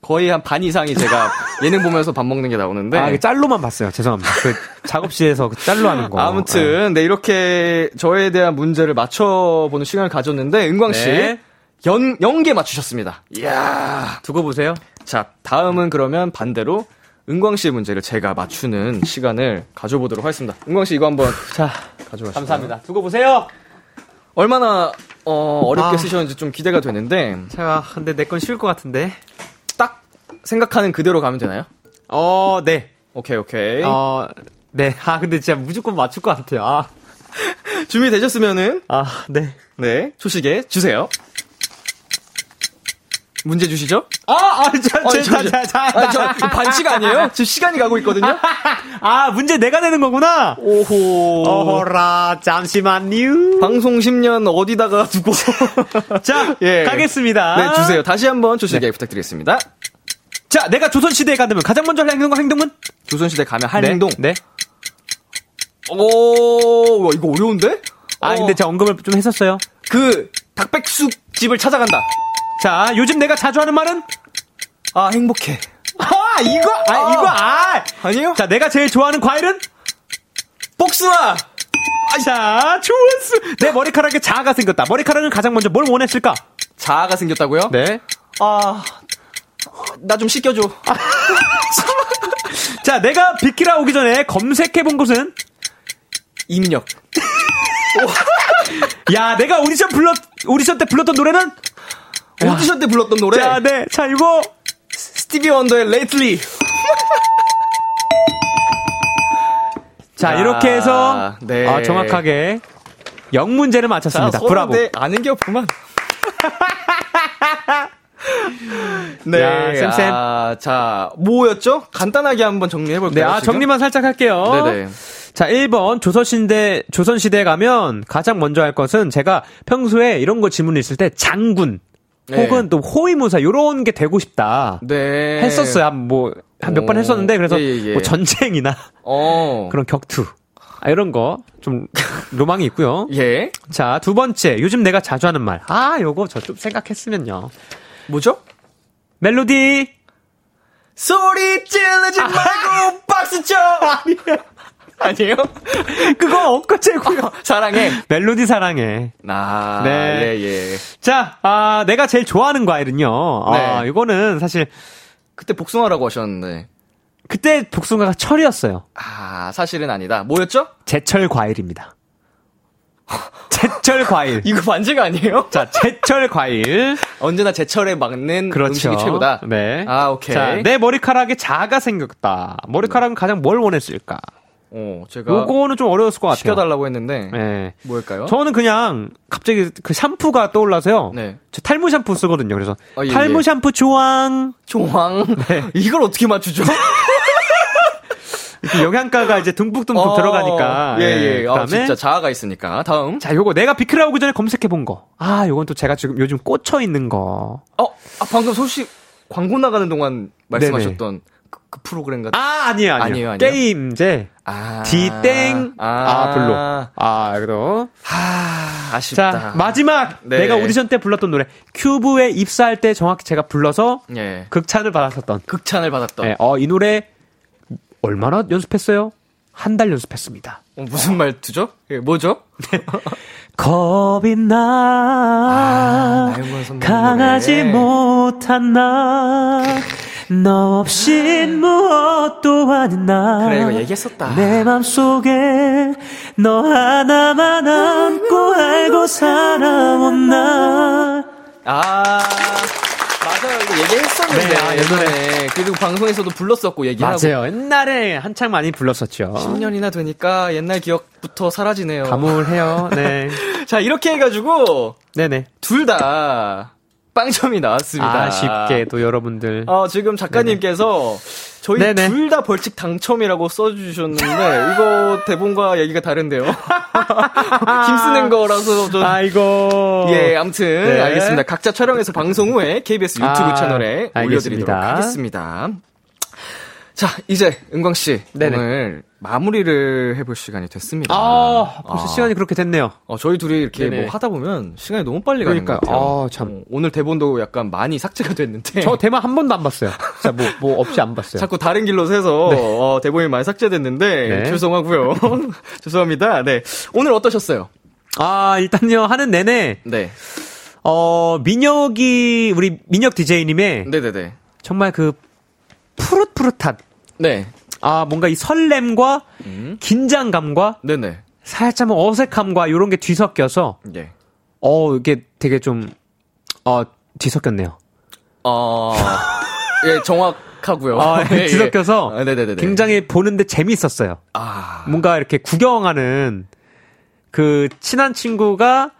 거의 한 반 이상이 제가 예능 보면서 밥 먹는 게 나오는데. 아, 짤로만 봤어요. 죄송합니다. 그 작업실에서 그 짤로 하는 거. 아무튼 네 이렇게 저에 대한 문제를 맞춰보는 시간을 가졌는데 은광 씨 네. 연 연계 맞추셨습니다. 이야. 두고 보세요. 자 다음은 그러면 반대로 은광 씨의 문제를 제가 맞추는 시간을 가져보도록 하겠습니다. 은광 씨 이거 한번 자, 가져가시죠. 감사합니다. 두고 보세요. 얼마나 어, 어렵게 아. 쓰셨는지 좀 기대가 되는데 제가, 근데 내 건 쉬울 것 같은데. 딱 생각하는 그대로 가면 되나요? 어, 네. 오케이 오케이. 어, 네. 아, 근데 진짜 무조건 맞출 것 같아요. 아, 준비되셨으면은 아, 네. 네 초식에 주세요. 문제 주시죠. 아, 아, 자, 어, 자, 저, 자, 자, 아, 저 반칙 아니에요? 지금 시간이 가고 있거든요. 아, 문제 내가 내는 거구나. 오호. 어허라, 잠시만요. 방송 10년 어디다가 두고. 자, 예. 가겠습니다. 네, 주세요. 다시 한번 조식에 부탁드리겠습니다. 자, 내가 조선시대에 간다면 가장 먼저 할 행동과 행동은? 조선시대 가면 할 네, 행동. 네. 오, 와, 이거 어려운데? 아, 어, 근데 제가 언급을 좀 했었어요. 그, 닭백숙 집을 찾아간다. 자, 요즘 내가 자주 하는 말은? 아, 행복해. 아, 이거, 아, 이거, 아! 아니에요? 자, 내가 제일 좋아하는 과일은? 복숭아! 자, 좋았어. 내 머리카락에 자아가 생겼다. 머리카락은 가장 먼저 뭘 원했을까? 자아가 생겼다고요? 네. 아, 나 좀 씻겨줘. 자, 내가 비키라 오기 전에 검색해 본 곳은? 입력. 야, 내가 오디션 불렀, 오디션 때 불렀던 노래는? 오디션 때 불렀던 노래. 자, 네. 자, 이거. 스티비 원더의 Lately. 자, 아, 이렇게 해서. 네. 아, 정확하게. 영문제를 맞췄습니다. 서로 브라보. 내 아는 게 없구만. 네. 야, 쌤쌤. 아, 자, 뭐였죠? 간단하게 한번 정리해 볼까요? 네, 아, 지금? 정리만 살짝 할게요. 네네. 자, 1번 조선시대 조선시대에 가면 가장 먼저 할 것은 제가 평소에 이런 거 질문 있을 때 장군 네. 혹은 또 호위무사 요런 게 되고 싶다. 네. 했었어요. 한 뭐 한 몇번 오. 했었는데 그래서 예, 예, 예. 뭐 전쟁이나 어. 그런 격투 아, 이런 거 좀 로망이 있고요. 예. 자, 두 번째. 요즘 내가 자주 하는 말. 아, 요거 저 좀 생각했으면요. 뭐죠? 멜로디. 소리 지르지 말고 박수 쳐! 아니에요? 그거 엊그제고요. 사랑해. 멜로디 사랑해. 아, 네. 예, 예. 자, 아, 내가 제일 좋아하는 과일은요. 아, 네. 이거는 사실 그때 복숭아라고 하셨는데. 그때 복숭아가 철이었어요. 아, 사실은 아니다. 뭐였죠? 제철 과일입니다. 제철 과일. 이거 반지가 아니에요? 자, 제철 과일. 언제나 제철에 맞는 그렇죠. 음식이 최고다. 네. 아, 오케이. 자, 내 머리카락이 작아 생겼다. 머리카락은 가장 뭘 원했을까? 어, 제가 요거는 좀 어려웠을 것 같아요. 시켜달라고 했는데. 네. 뭘까요? 저는 그냥 갑자기 그 샴푸가 떠올라서요. 네. 저 탈모 샴푸 쓰거든요. 그래서 어, 예, 탈모 예. 샴푸 조항. 조황. 이걸 어떻게 맞추죠? 이렇게 영양가가 이제 듬뿍듬뿍 어, 들어가니까. 예, 예. 아, 그다음에 진짜 자아가 있으니까. 다음. 자, 요거 내가 비키라 오기 전에 검색해 본 거. 아, 요건 또 제가 지금 요즘 꽂혀 있는 거. 어, 아, 방금 소식 광고 나가는 동안 말씀하셨던 그, 그 프로그램 같은. 아, 아니에요, 아니에요. 아니에요? 게임제. 아. 디땡. 아, 별로. 아, 그래도. 하, 아쉽다. 자, 마지막. 네. 내가 오디션 때 불렀던 노래. 큐브에 입사할 때 정확히 제가 불러서 예. 극찬을 받았었던. 극찬을 받았던. 네, 어, 이 노래 얼마나 연습했어요? 한 달 연습했습니다. 어, 무슨 말투죠? 예, 뭐죠? 겁이 나 아, 강하지. 못한 나 너 없인 무엇도 아닌 나 그래, 이거 얘기했었다. 내 맘속에 너 하나만 안고 알고 살아온 나 아, 맞아요. 이거 얘기했었는데. 네, 아, 예전에. 그리고 방송에서도 불렀었고, 얘기하고. 맞아요 옛날에 한창 많이 불렀었죠 10년이나 되니까 옛날 기억부터 사라지네요. 가물해요 네 자, 이렇게 해가지고, 네네 둘 다 빵점이 나왔습니다. 아쉽게도 여러분들 어, 지금 작가님께서 저희. 둘 다 벌칙 당첨이라고 써주셨는데, 이거 대본과 얘기가 다른데요. 힘쓰는 거라서 좀. 아이고 예, 아무튼 네. 알겠습니다. 각자 촬영해서 방송 후에 KBS 유튜브 아, 채널에 올려드리도록 알겠습니다. 하겠습니다. 자, 이제 은광 씨 네네. 오늘 마무리를 해볼 시간이 됐습니다. 아 벌써 아. 시간이 그렇게 됐네요 어, 저희 둘이 이렇게 네네. 뭐 하다 보면 시간이 너무 빨리 가는 것. 같아요. 아, 참. 어, 오늘 대본도 약간 많이 삭제가 됐는데 저 대만 한 번도 안 봤어요. 진짜 뭐, 뭐 없이 안 봤어요. 자꾸 다른 길로 새서 어, 대본이 많이 삭제됐는데 네. 죄송하고요. 죄송합니다. 네. 오늘 어떠셨어요? 아, 일단요, 하는 내내, 네. 어, 민혁이, 우리 민혁 DJ님의 네네네. 정말 그 푸릇푸릇한, 네. 아, 뭔가 이 설렘과 음. 긴장감과 네네. 살짝 어색함과 이런 게 뒤섞여서, 예. 어, 이게 되게 좀, 어, 뒤섞였네요. 어, 예, 정확하고요. 아, 예, 예. 뒤섞여서 아, 네네네. 굉장히 보는데 재밌었어요. 아, 뭔가 이렇게 구경하는 그 친한 친구가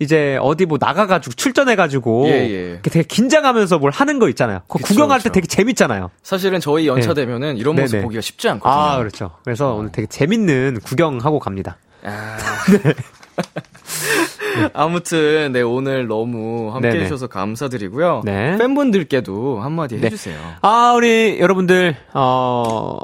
이제 어디 뭐 나가가지고 출전해가지고 예, 예. 이렇게 되게 긴장하면서 뭘 하는 거 있잖아요. 그 그쵸, 구경할 때 그쵸. 되게 재밌잖아요. 사실은 저희 연차 되면은 이런 모습 네네. 보기가 쉽지 않거든요. 아 그렇죠. 그래서 오늘 되게 재밌는 구경하고 갑니다. 아. 아무튼 네 오늘 너무 함께 네네. 해주셔서 감사드리고요. 네. 팬분들께도 한마디 네. 해주세요. 아 우리 여러분들 어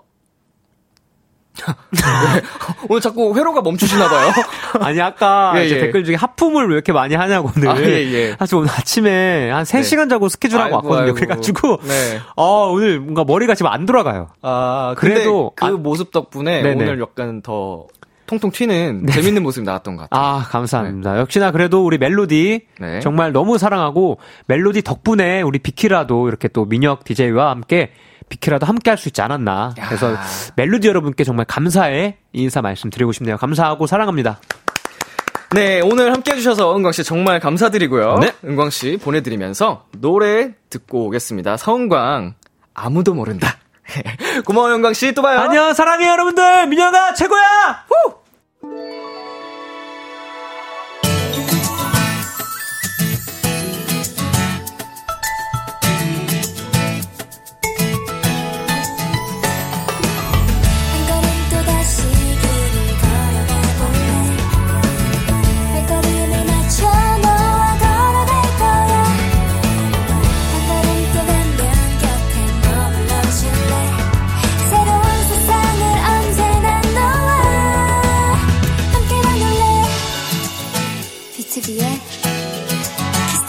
오늘 자꾸 회로가 멈추시나 봐요. 아니 아까 예, 예. 댓글 중에 하품을 왜 이렇게 많이 하냐고 오늘 아, 예, 예. 사실 오늘 아침에 한 3시간 자고 스케줄 하고 아이고, 왔거든요. 아이고. 그래가지고 네. 어 오늘 뭔가 머리가 지금 안 돌아가요. 아 그래도 그 아- 모습 덕분에 네네. 오늘 약간 더 통통 튀는 재밌는 모습이 나왔던 것 같아요. 아, 감사합니다. 역시나 그래도 우리 멜로디 네. 정말 너무 사랑하고 멜로디 덕분에 우리 비키라도 이렇게 또 민혁 DJ와 함께 비키라도 함께 할 수 있지 않았나. 야. 그래서 멜로디 여러분께 정말 감사의 인사 말씀드리고 싶네요. 감사하고 사랑합니다. 네, 오늘 함께 해주셔서 은광 씨 정말 감사드리고요. 네. 은광 씨 보내드리면서 노래 듣고 오겠습니다. 서은광, 아무도 모른다. 고마워요, 은광 씨. 또 봐요. 안녕, 사랑해요, 여러분들! 민혁아, 최고야! 후!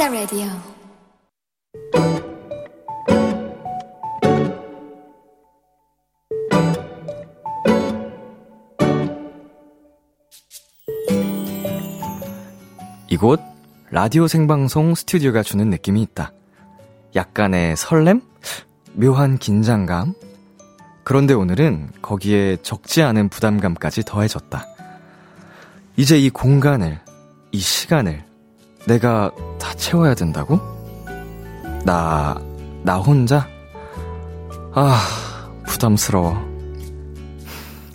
Kiss the Radio 이곳 라디오 생방송 스튜디오가 주는 느낌이 있다. 약간의 설렘? 묘한 긴장감? 그런데 오늘은 거기에 적지 않은 부담감까지 더해졌다. 이제 이 공간을, 이 시간을 내가 다 채워야 된다고? 나, 나 혼자? 아, 부담스러워.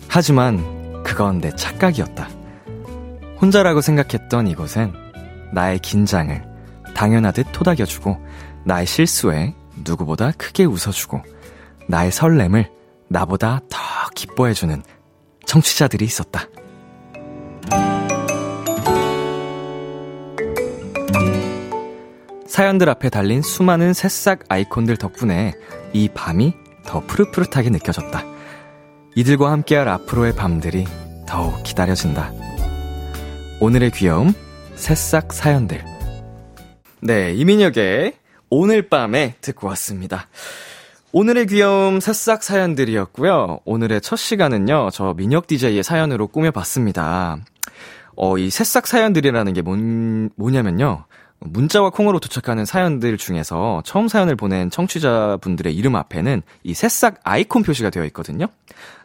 하지만 그건 내 착각이었다. 혼자라고 생각했던 이곳엔 나의 긴장을 당연하듯 토닥여주고 나의 실수에 누구보다 크게 웃어주고 나의 설렘을 나보다 더 기뻐해주는 청취자들이 있었다. 사연들 앞에 달린 수많은 새싹 아이콘들 덕분에 이 밤이 더 푸릇푸릇하게 느껴졌다. 이들과 함께할 앞으로의 밤들이 더욱 기다려진다. 오늘의 귀여움, 새싹 사연들. 네, 이민혁의 오늘 밤에 듣고 왔습니다. 오늘의 귀여움 새싹 사연들이었고요. 오늘의 첫 시간은요, 저 민혁 DJ의 사연으로 꾸며봤습니다. 어, 이 새싹 사연들이라는 게 뭔, 뭐냐면요. 문자와 콩으로 도착하는 사연들 중에서 처음 사연을 보낸 청취자분들의 이름 앞에는 이 새싹 아이콘 표시가 되어 있거든요.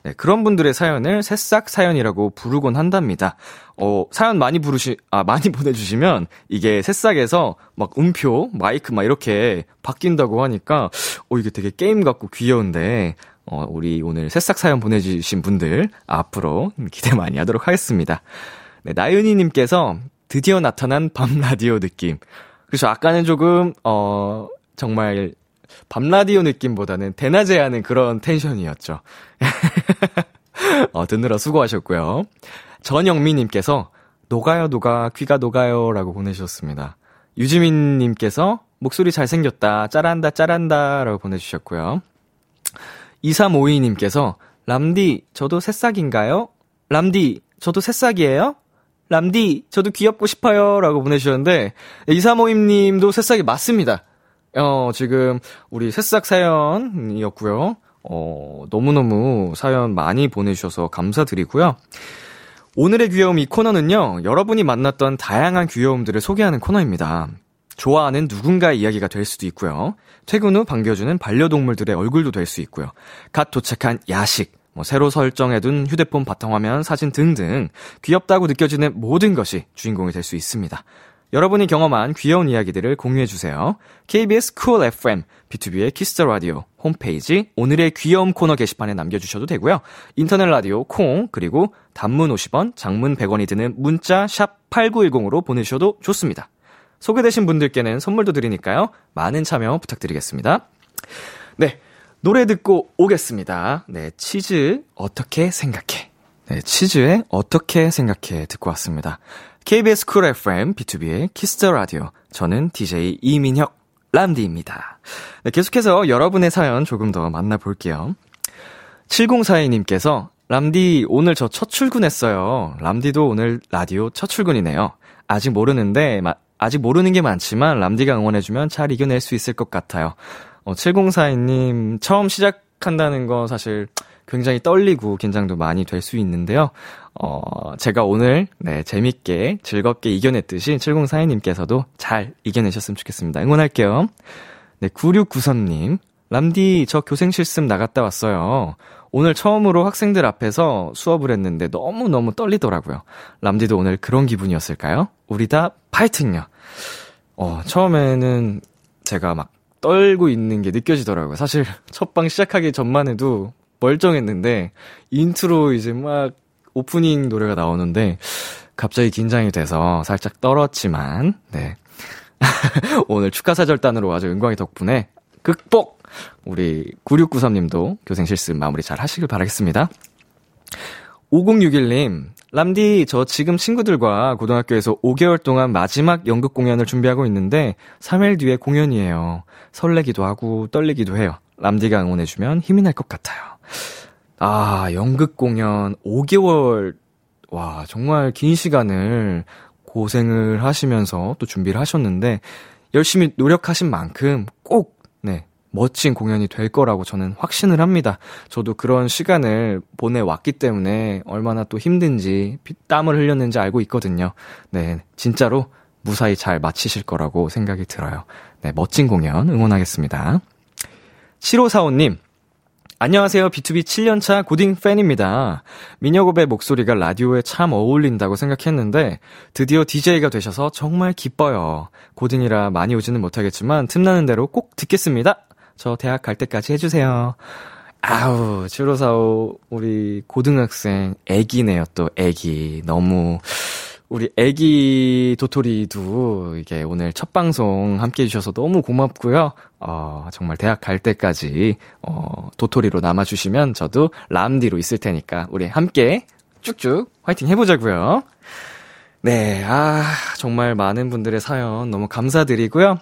네, 그런 분들의 사연을 새싹 사연이라고 부르곤 한답니다. 어, 사연 많이 부르시, 아, 많이 보내주시면 이게 새싹에서 막 음표, 마이크 막 이렇게 바뀐다고 하니까, 어, 이게 되게 게임 같고 귀여운데, 어, 우리 오늘 새싹 사연 보내주신 분들 앞으로 기대 많이 하도록 하겠습니다. 네, 나윤이님께서 드디어 나타난 밤 라디오 느낌. 그래서 아까는 조금, 어, 정말, 밤 라디오 느낌보다는 대낮에 하는 그런 텐션이었죠. 어, 듣느라 수고하셨고요. 전영미님께서, 녹아요, 녹아, 귀가 녹아요, 라고 보내주셨습니다. 유지민님께서, 목소리 잘생겼다, 짜란다, 짜란다, 라고 보내주셨고요. 2352님께서, 람디, 저도 새싹인가요? 람디, 저도 새싹이에요? 람디, 저도 귀엽고 싶어요. 라고 보내주셨는데, 2352님도 새싹이 맞습니다. 어, 지금, 우리 새싹 사연이었고요. 어, 너무너무 사연 많이 보내주셔서 감사드리고요. 오늘의 귀여움 이 코너는요, 여러분이 만났던 다양한 귀여움들을 소개하는 코너입니다. 좋아하는 누군가의 이야기가 될 수도 있고요. 퇴근 후 반겨주는 반려동물들의 얼굴도 될 수 있고요. 갓 도착한 야식, 뭐 새로 설정해둔 휴대폰 바탕화면, 사진 등등 귀엽다고 느껴지는 모든 것이 주인공이 될 수 있습니다. 여러분이 경험한 귀여운 이야기들을 공유해주세요. KBS Cool FM, BTOB의 Kiss the Radio 홈페이지 오늘의 귀여움 코너 게시판에 남겨주셔도 되고요. 인터넷 라디오 콩 그리고 단문 50원, 장문 100원이 드는 문자 샵 8910으로 보내주셔도 좋습니다. 소개되신 분들께는 선물도 드리니까요. 많은 참여 부탁드리겠습니다. 네. 노래 듣고 오겠습니다. 네. 치즈 어떻게 생각해? 네. 치즈의 어떻게 생각해 듣고 왔습니다. KBS 쿨 FM B2B의 키스터 라디오. 저는 DJ 이민혁 람디입니다. 네, 계속해서 여러분의 사연 조금 더 만나볼게요. 7042님께서 람디 오늘 저 첫 출근했어요. 람디도 오늘 라디오 첫 출근이네요. 아직 모르는데 마, 아직 모르는 게 많지만 람디가 응원해주면 잘 이겨낼 수 있을 것 같아요. 어, 7042님 처음 시작한다는 거 사실 굉장히 떨리고 긴장도 많이 될 수 있는데요. 어, 제가 오늘, 네, 재밌게, 즐겁게 이겨냈듯이 7042님께서도 잘 이겨내셨으면 좋겠습니다. 응원할게요. 네, 9693님. 람디, 저 교생 실습 나갔다 왔어요. 오늘 처음으로 학생들 앞에서 수업을 했는데 너무너무 떨리더라고요. 람디도 오늘 그런 기분이었을까요? 우리 다 파이팅요. 어, 처음에는 제가 막 떨고 있는 게 느껴지더라고요. 사실 첫방 시작하기 전만 해도 멀쩡했는데 인트로 이제 막 오프닝 노래가 나오는데 갑자기 긴장이 돼서 살짝 떨었지만 네. 오늘 축하사절단으로 아주 은광이 덕분에 극복! 우리 9693님도 교생 실습 마무리 잘 하시길 바라겠습니다. 5061님, 람디, 저 지금 친구들과 고등학교에서 5개월 동안 마지막 연극 공연을 준비하고 있는데 3일 뒤에 공연이에요. 설레기도 하고 떨리기도 해요. 람디가 응원해주면 힘이 날 것 같아요. 아, 연극 공연 5개월, 와, 정말 긴 시간을 고생을 하시면서 또 준비를 하셨는데, 열심히 노력하신 만큼 꼭, 네, 멋진 공연이 될 거라고 저는 확신을 합니다. 저도 그런 시간을 보내왔기 때문에 얼마나 또 힘든지, 땀을 흘렸는지 알고 있거든요. 네, 진짜로 무사히 잘 마치실 거라고 생각이 들어요. 네, 멋진 공연 응원하겠습니다. 7545님, 안녕하세요. B2B 7년차 고딩 팬입니다. 민혁오의 목소리가 라디오에 참 어울린다고 생각했는데 드디어 DJ가 되셔서 정말 기뻐요. 고딩이라 많이 오지는 못하겠지만 틈나는 대로 꼭 듣겠습니다. 저 대학 갈 때까지 해주세요. 아우, 7545 우리 고등학생 애기네요. 또 애기. 너무 우리 애기 도토리도 이게 오늘 첫 방송 함께 해주셔서 너무 고맙고요. 어, 정말 대학 갈 때까지, 어, 도토리로 남아주시면 저도 람디로 있을 테니까 우리 함께 쭉쭉 화이팅 해보자고요. 네, 아, 정말 많은 분들의 사연 너무 감사드리고요.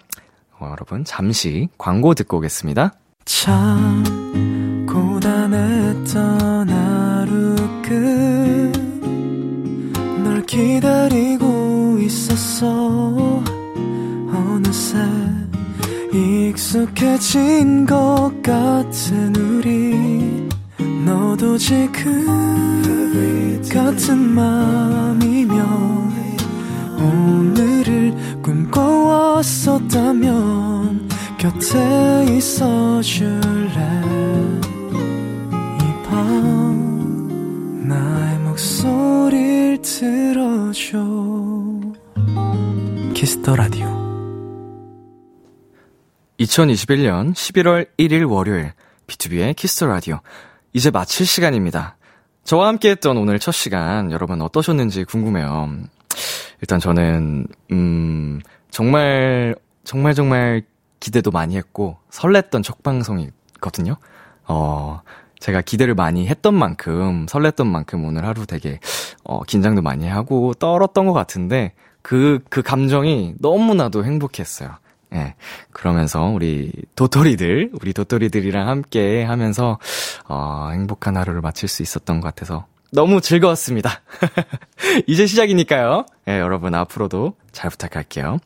어, 여러분, 잠시 광고 듣고 오겠습니다. 참 고단했던 하루 끝널 기다리고 있었어. 어느새 익숙해진 것 같은 우리. 너도 지금 같은 맘이면 오늘을 꿈꿔왔었다면 곁에 있어 줄래 이 밤 나의 목소리를 들어줘 Kiss the Radio 2021년 11월 1일 월요일 B2B의 키스 라디오 이제 마칠 시간입니다. 저와 함께 했던 오늘 첫 시간 여러분 어떠셨는지 궁금해요. 일단 저는 음 정말 정말 정말 기대도 많이 했고 설렜던 첫 방송이거든요. 어 제가 기대를 많이 했던 만큼 설렜던 만큼 오늘 하루 되게 어 긴장도 많이 하고 떨었던 것 같은데 그그 감정이 너무나도 행복했어요. 예. 그러면서 우리 도토리들, 우리 도토리들이랑 함께 하면서, 어, 행복한 하루를 마칠 수 있었던 것 같아서 너무 즐거웠습니다. 이제 시작이니까요. 예, 여러분 앞으로도 잘 부탁할게요.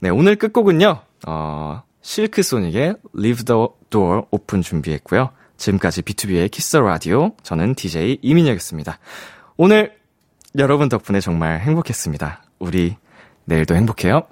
네, 오늘 끝곡은요, 어, 실크소닉의 Leave the Door Open 준비했고요. 지금까지 B2B의 키스 라디오, 저는 DJ 이민혁이었습니다. 오늘 여러분 덕분에 정말 행복했습니다. 우리 내일도 행복해요.